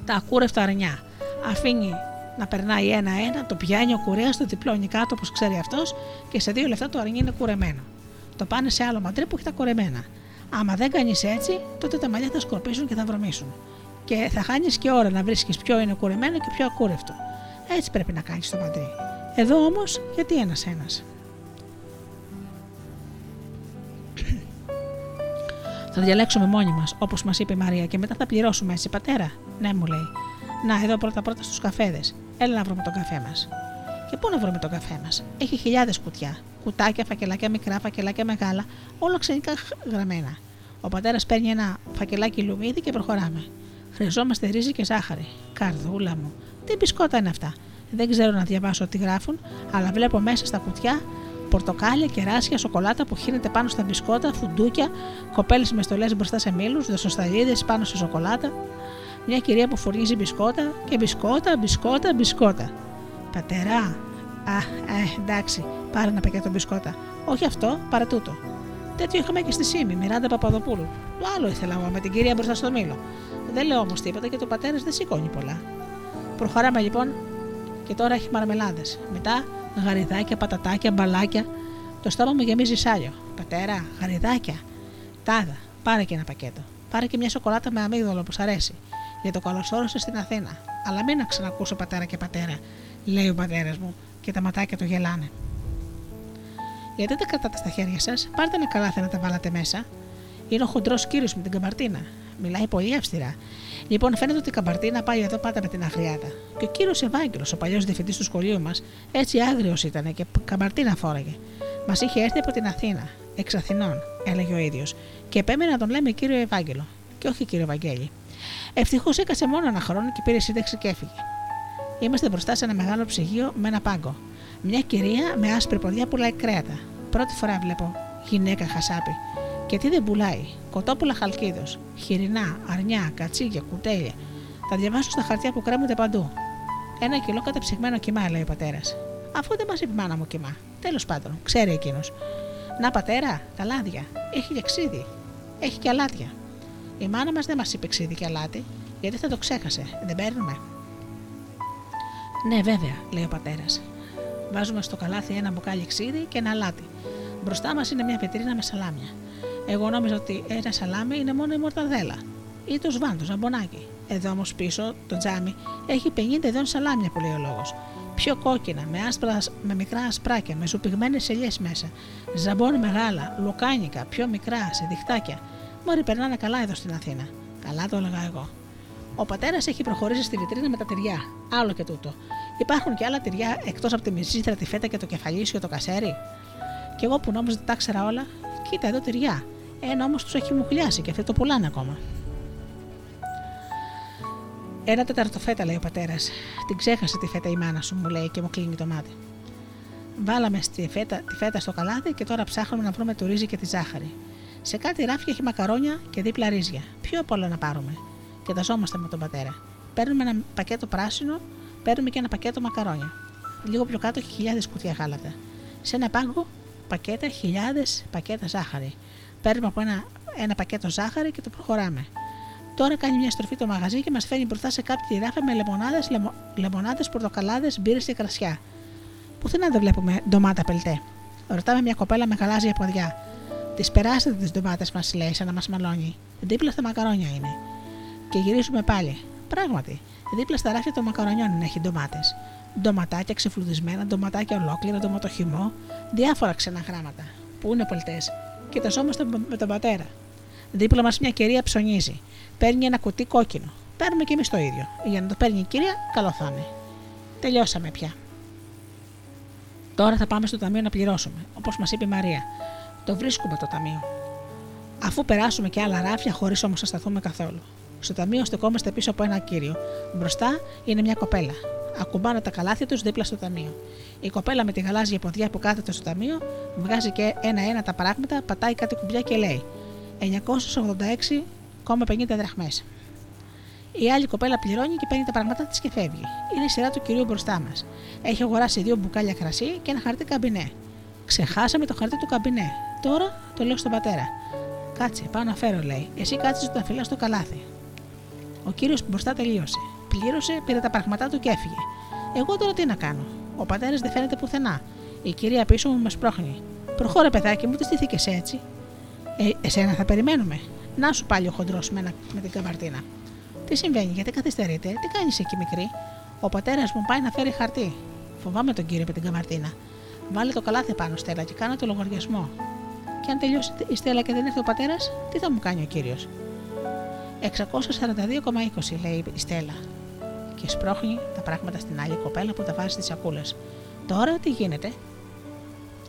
τα ακούρευτα αρνιά. Αφήνει να περνάει ένα-ένα, το πιάνει ο κουρέας, το διπλώνει κάτω όπως ξέρει αυτός και σε δύο λεφτά το αρνί είναι κουρεμένο. Το πάνε σε άλλο μαντρί που έχει τα κουρεμένα. Άμα δεν κάνεις έτσι, τότε τα μαλλιά θα σκορπίσουν και θα βρωμίσουν. Και θα χάνεις και ώρα να βρίσκεις ποιο είναι κουρεμένο και ποιο ακούρευτο. Έτσι πρέπει να κάνεις το μαντρί. Εδώ όμως, γιατί ένα-ένα. Θα διαλέξουμε μόνοι μας, όπως μας είπε η Μαρία, και μετά θα πληρώσουμε έτσι, πατέρα; Ναι, μου λέει. Να, εδώ πρώτα-πρώτα στους καφέδες. Έλα να βρούμε τον καφέ μας. Και πού να βρούμε τον καφέ μας; Έχει χιλιάδες κουτιά. Κουτάκια, φακελάκια μικρά, φακελάκια μεγάλα, όλα ξενικά γραμμένα. Ο πατέρας παίρνει ένα φακελάκι λουμίδι και προχωράμε. Χρειαζόμαστε ρύζι και ζάχαρη. Καρδούλα μου, τι μπισκότα είναι αυτά; Δεν ξέρω να διαβάσω τι γράφουν, αλλά βλέπω μέσα στα κουτιά πορτοκάλια, κεράσια, σοκολάτα που χύνεται πάνω στα μπισκότα, φουντούκια, κοπέλες με στολές μπροστά σε μήλους, δοσοσταλίδες πάνω σε σοκολάτα. Μια κυρία που φορίζει μπισκότα και μπισκότα, μπισκότα, μπισκότα. Πατερά, α, ε, εντάξει, πάρε ένα πακέτο μπισκότα. Όχι αυτό, παρά τούτο. Τέτοιο είχαμε και στη Σίμη, Μιράντα Παπαδοπούλου. Το άλλο ήθελα εγώ με την κυρία μπροστά στο μήλο. Δεν λέω όμως τίποτα και το πατέρας δεν σηκώνει πολλά. Προχωράμε λοιπόν και τώρα έχει μαρμελάδες. Μετά γαριδάκια, πατατάκια, μπαλάκια. Το στόμα μου γεμίζει σάλιο. Πατέρα, γαριδάκια. Τάδα, πάρε και ένα πακέτο. Πάρε και μια σοκολάτα με αμύγδολο που σ' αρέσει. Για το καλωσόρισε στην Αθήνα. Αλλά μην να ξανακούσω πατέρα και πατέρα, λέει ο πατέρας μου, και τα ματάκια του γελάνε. Γιατί δεν τα κρατάτε στα χέρια σας, πάρτε ένα καλάθι να τα βάλατε μέσα. Είναι ο χοντρός κύριο με την καμπαρτίνα. Μιλάει πολύ αυστηρά. Λοιπόν, φαίνεται ότι η καμπαρτίνα πάει εδώ πάντα με την Αγριάδα. Και ο κύριος Ευάγγελος, ο παλιός διευθυντής του σχολείου μας, έτσι άγριος ήταν και καμπαρτίνα φόραγε. Μας είχε έρθει από την Αθήνα, εξ Αθηνών, έλεγε ο ίδιος, και επέμενε να τον λέμε κύριο Ευάγγελο, και όχι κύριο Ευαγγέλη. Ευτυχώς έκασε μόνο ένα χρόνο και πήρε σύνταξη και έφυγε. Είμαστε μπροστά σε ένα μεγάλο ψυγείο με ένα πάγκο. Μια κυρία με άσπρη ποδιά πουλάει κρέατα. Πρώτη φορά βλέπω γυναίκα χασάπι. Και τι δεν πουλάει, κοτόπουλα χαλκίδος, χοιρινά, αρνιά, κατσίγια, κουτέλια. Τα διαβάζω στα χαρτιά που κρέμονται παντού. Ένα κιλό κατεψυγμένο κοιμά, λέει ο πατέρας. Αφού δεν μας είπε μάνα μου κοιμά. Τέλος πάντων, ξέρει εκείνος. Να πατέρα, τα λάδια. Έχει και ξύδι. Έχει και αλάτια. Η μάνα μας δεν μας είπε ξύδι και αλάτι, γιατί θα το ξέχασε. Δεν παίρνουμε. Ναι, βέβαια, λέει ο πατέρας. Βάζουμε στο καλάθι ένα μπουκάλι ξύδι και ένα αλάτι. Μπροστά μας είναι μια πετρίνα με σαλάμια. Εγώ νόμιζα ότι ένα σαλάμι είναι μόνο η μορταδέλα ή το σβάν, το ζαμπονάκι. Εδώ όμως πίσω το τζάμι έχει 50 ειδών σαλάμια που λέει ο λόγος. Πιο κόκκινα, με, άσπρα, με μικρά ασπράκια, με ζουπιγμένες ελιές μέσα. Ζαμπόν μεγάλα, λουκάνικα, πιο μικρά, σε διχτάκια. Μόλι περνάνε καλά εδώ στην Αθήνα. Καλά το έλεγα εγώ. Ο πατέρας έχει προχωρήσει στη βιτρίνα με τα τυριά. Άλλο και τούτο. Υπάρχουν και άλλα τυριά εκτός από τη μισή τη φέτα και το κεφαλίσιο και το κασέρι. Και εγώ που νόμιζα ότι τα ήξερα όλα, κοίτα εδώ τυριά. Ένα όμως τους έχει μουχλιάσει και αυτοί το πουλάνε ακόμα. Ένα τέταρτο φέτα, λέει ο πατέρας. Την ξέχασε τη φέτα η μάνα σου, μου λέει και μου κλείνει το μάτι. Βάλαμε στη φέτα, τη φέτα στο καλάδι και τώρα ψάχνουμε να βρούμε το ρύζι και τη ζάχαρη. Σε κάτι ράφια έχει μακαρόνια και δίπλα ρύζια. Ποιο από όλα να πάρουμε. Και δαζόμαστε με τον πατέρα. Παίρνουμε ένα πακέτο πράσινο, παίρνουμε και ένα πακέτο μακαρόνια. Λίγο πιο κάτω έχει χιλιάδες κουτιά γάλατα. Σε ένα πάγκο πακέτα, χιλιάδες πακέτα ζάχαρη. Παίρνουμε από ένα, ένα πακέτο ζάχαρη και το προχωράμε. Τώρα κάνει μια στροφή το μαγαζί και μας φέρνει μπροστά σε κάποια ράφια με λεμονάδες, λεμο, λεμονάδες, πορτοκαλάδες, μπύρες και κρασιά. Πουθενά δεν βλέπουμε ντομάτα πελτέ. Ρωτάμε μια κοπέλα με γαλάζια ποδιά. Τις περάσετε τις ντομάτες μας, λέει, σαν να μας μαλώνει. Δίπλα στα μακαρόνια είναι. Και γυρίζουμε πάλι. Πράγματι, δίπλα στα ράφια των μακαρονιών είναι έχει ντομάτες. Ντοματάκια ξεφλουδισμένα, ντοματάκια ολόκληρα, ντοματοχυμό, διάφορα ξένα γράμματα. Πού είναι πολιτέ. Κοιταζόμαστε με τον πατέρα. Δίπλα μας μια κυρία ψωνίζει. Παίρνει ένα κουτί κόκκινο. Παίρνουμε κι εμείς το ίδιο. Για να το παίρνει η κυρία, καλό θα είναι. Τελειώσαμε πια. Τώρα θα πάμε στο ταμείο να πληρώσουμε, όπως μας είπε η Μαρία. Το βρίσκουμε το ταμείο. Αφού περάσουμε και άλλα ράφια, χωρίς όμως να σταθούμε καθόλου. Στο ταμείο στεκόμαστε πίσω από ένα κύριο. Μπροστά είναι μια κοπέλα. Ακουμπάνε τα καλάθια τους δίπλα στο ταμείο. Η κοπέλα με τη γαλάζια ποδιά που κάθεται στο ταμείο βγάζει και ένα-ένα τα πράγματα, πατάει κάτι κουμπιά και λέει 986,50 δραχμές. Η άλλη κοπέλα πληρώνει και παίρνει τα πράγματά της και φεύγει. Είναι η σειρά του κυρίου μπροστά μας. Έχει αγοράσει δύο μπουκάλια κρασί και ένα χαρτί καμπινέ. Ξεχάσαμε το χαρτί του καμπινέ. Τώρα το λέω στον πατέρα. Κάτσε, πάω να φέρω, λέει. Εσύ κάτσε να φυλά στο καλάθι. Ο κύριος μπροστά τελείωσε. Πλήρωσε, πήρε τα πράγματά του και έφυγε. Εγώ τώρα τι να κάνω; Ο πατέρας δεν φαίνεται πουθενά. Η κυρία πίσω μου με σπρώχνει. Προχώρε, παιδάκι μου, τις στηθήκε έτσι. Ε, εσένα θα περιμένουμε. Να σου πάλι ο χοντρός με, με την καβαρτίνα. Τι συμβαίνει, γιατί καθυστερείτε, τι κάνεις εκεί μικρή; Ο πατέρας μου πάει να φέρει χαρτί. Φοβάμαι τον κύριο με την καβαρτίνα. Βάλε το καλάθι πάνω, Στέλλα, και κάνω το λογαριασμό. Και αν τελειώσει η Στέλλα και δεν έρθει ο πατέρας, τι θα μου κάνει ο κύριος; 642,20 λέει η Στέλλα. Και σπρώχνει τα πράγματα στην άλλη κοπέλα που τα βάζει στις σακούλες. Τώρα τι γίνεται;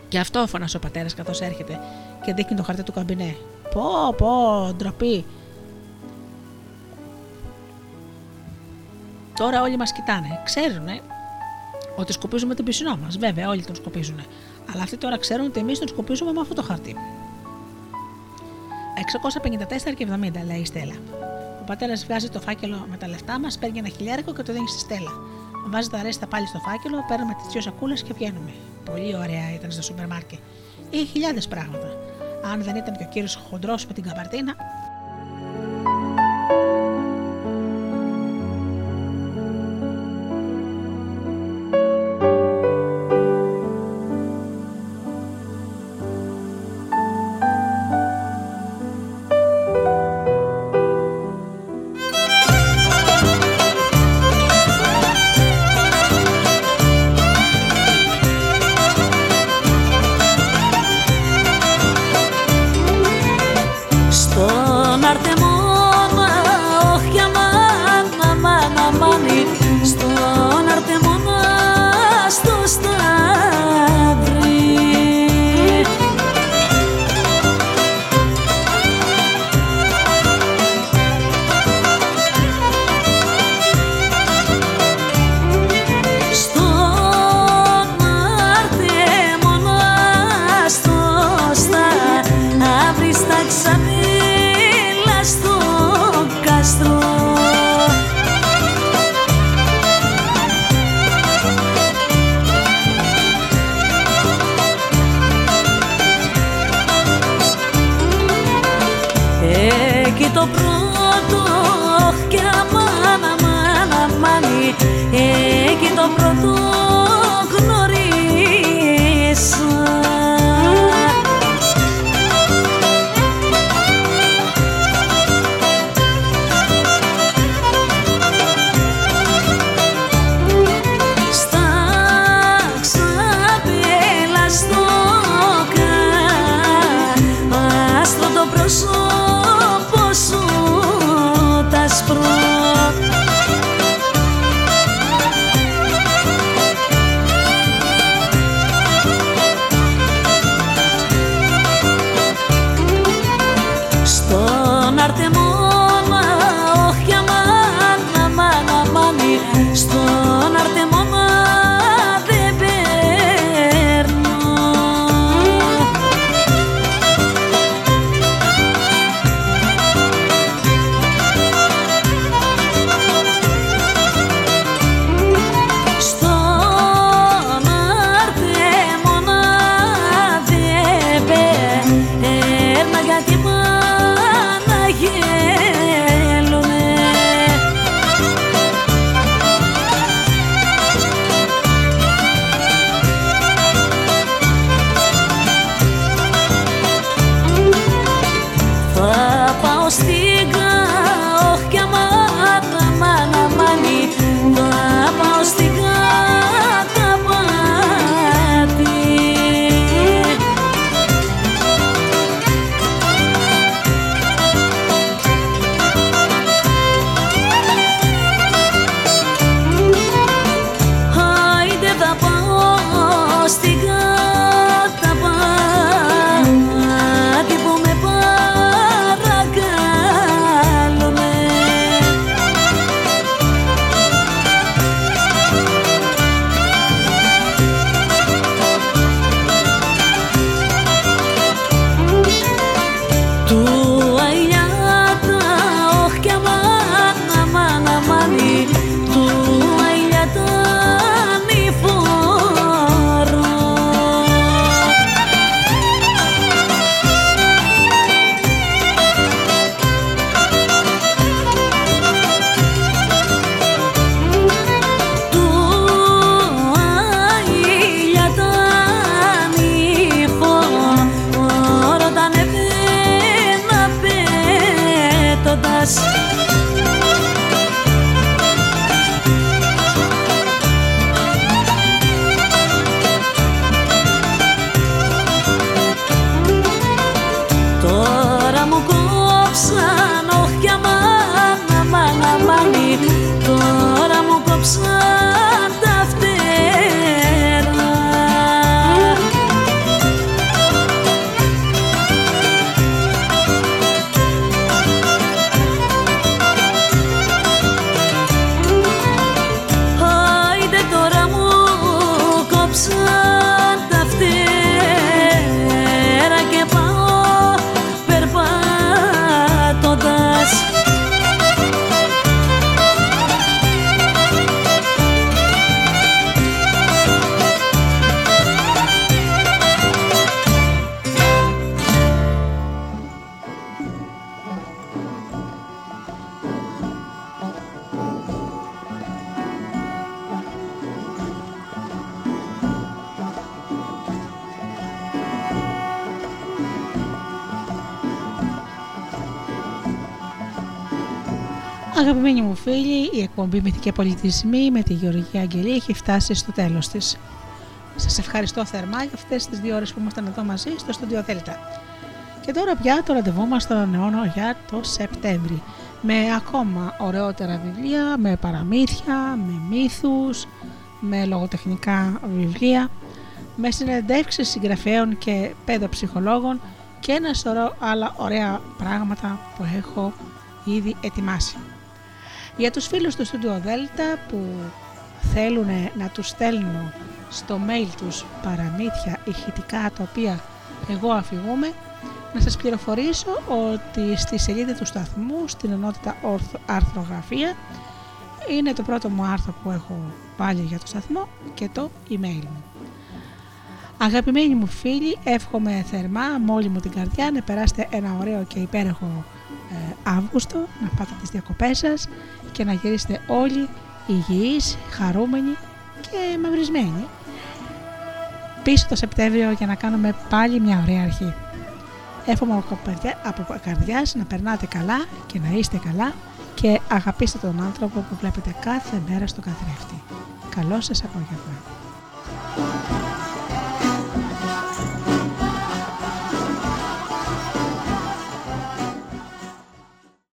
Και αυτό φωνάζει ο πατέρας καθώς έρχεται και δείχνει το χαρτί του καμπινέ. Πω, πω, ντροπή. Τώρα όλοι μας κοιτάνε. Ξέρουν ότι σκοπίζουμε τον πισινό μας. Βέβαια, όλοι τον σκοπίζουν. Αλλά αυτοί τώρα ξέρουν ότι εμείς τον σκοπίζουμε με αυτό το χαρτί. 654 και 70, λέει η Στέλλα. Ο πατέρας βγάζει το φάκελο με τα λεφτά μας, παίρνει ένα χιλιάρικο και το δίνει στη Στέλλα. Βάζει τα ρέστα πάλι στο φάκελο, παίρνουμε τις δύο σακούλες και βγαίνουμε. Πολύ ωραία ήταν στο σούπερ μάρκετ. Είχε χιλιάδες πράγματα. Αν δεν ήταν και ο κύριος χοντρός με την καπαρτίνα, εκπομπή Μυθική Πολιτισμοί με τη Γεωργία Αγγελή έχει φτάσει στο τέλος της. Σας ευχαριστώ θερμά για αυτές τις δύο ώρες που ήμασταν εδώ μαζί στο Studio Delta. Και τώρα πια το ραντεβού μας στον αιώνα για το Σεπτέμβρη. Με ακόμα ωραιότερα βιβλία, με παραμύθια, με μύθους, με λογοτεχνικά βιβλία, με συνεντεύξεις συγγραφέων και παιδοψυχολόγων και ένα σωρό άλλα ωραία πράγματα που έχω ήδη ετοιμάσει. Για τους φίλους του Studio Delta που θέλουν να τους στέλνω στο mail τους παραμύθια ηχητικά τα οποία εγώ αφηγούμε, να σας πληροφορήσω ότι στη σελίδα του σταθμού, στην ενότητα αρθρογραφία, είναι το πρώτο μου άρθρο που έχω πάλι για το σταθμό και το email μου. Αγαπημένοι μου φίλοι, εύχομαι θερμά με όλη μου την καρδιά να περάσετε ένα ωραίο και υπέροχο ε, Αύγουστο, να πάτε τις διακοπές σας και να γυρίσετε όλοι υγιείς, χαρούμενοι και μαυρισμένοι πίσω το Σεπτέμβριο για να κάνουμε πάλι μια ωραία αρχή. Εύχομαι από καρδιάς να περνάτε καλά και να είστε καλά και αγαπήστε τον άνθρωπο που βλέπετε κάθε μέρα στο καθρέφτη. Καλό σας απόγευμα.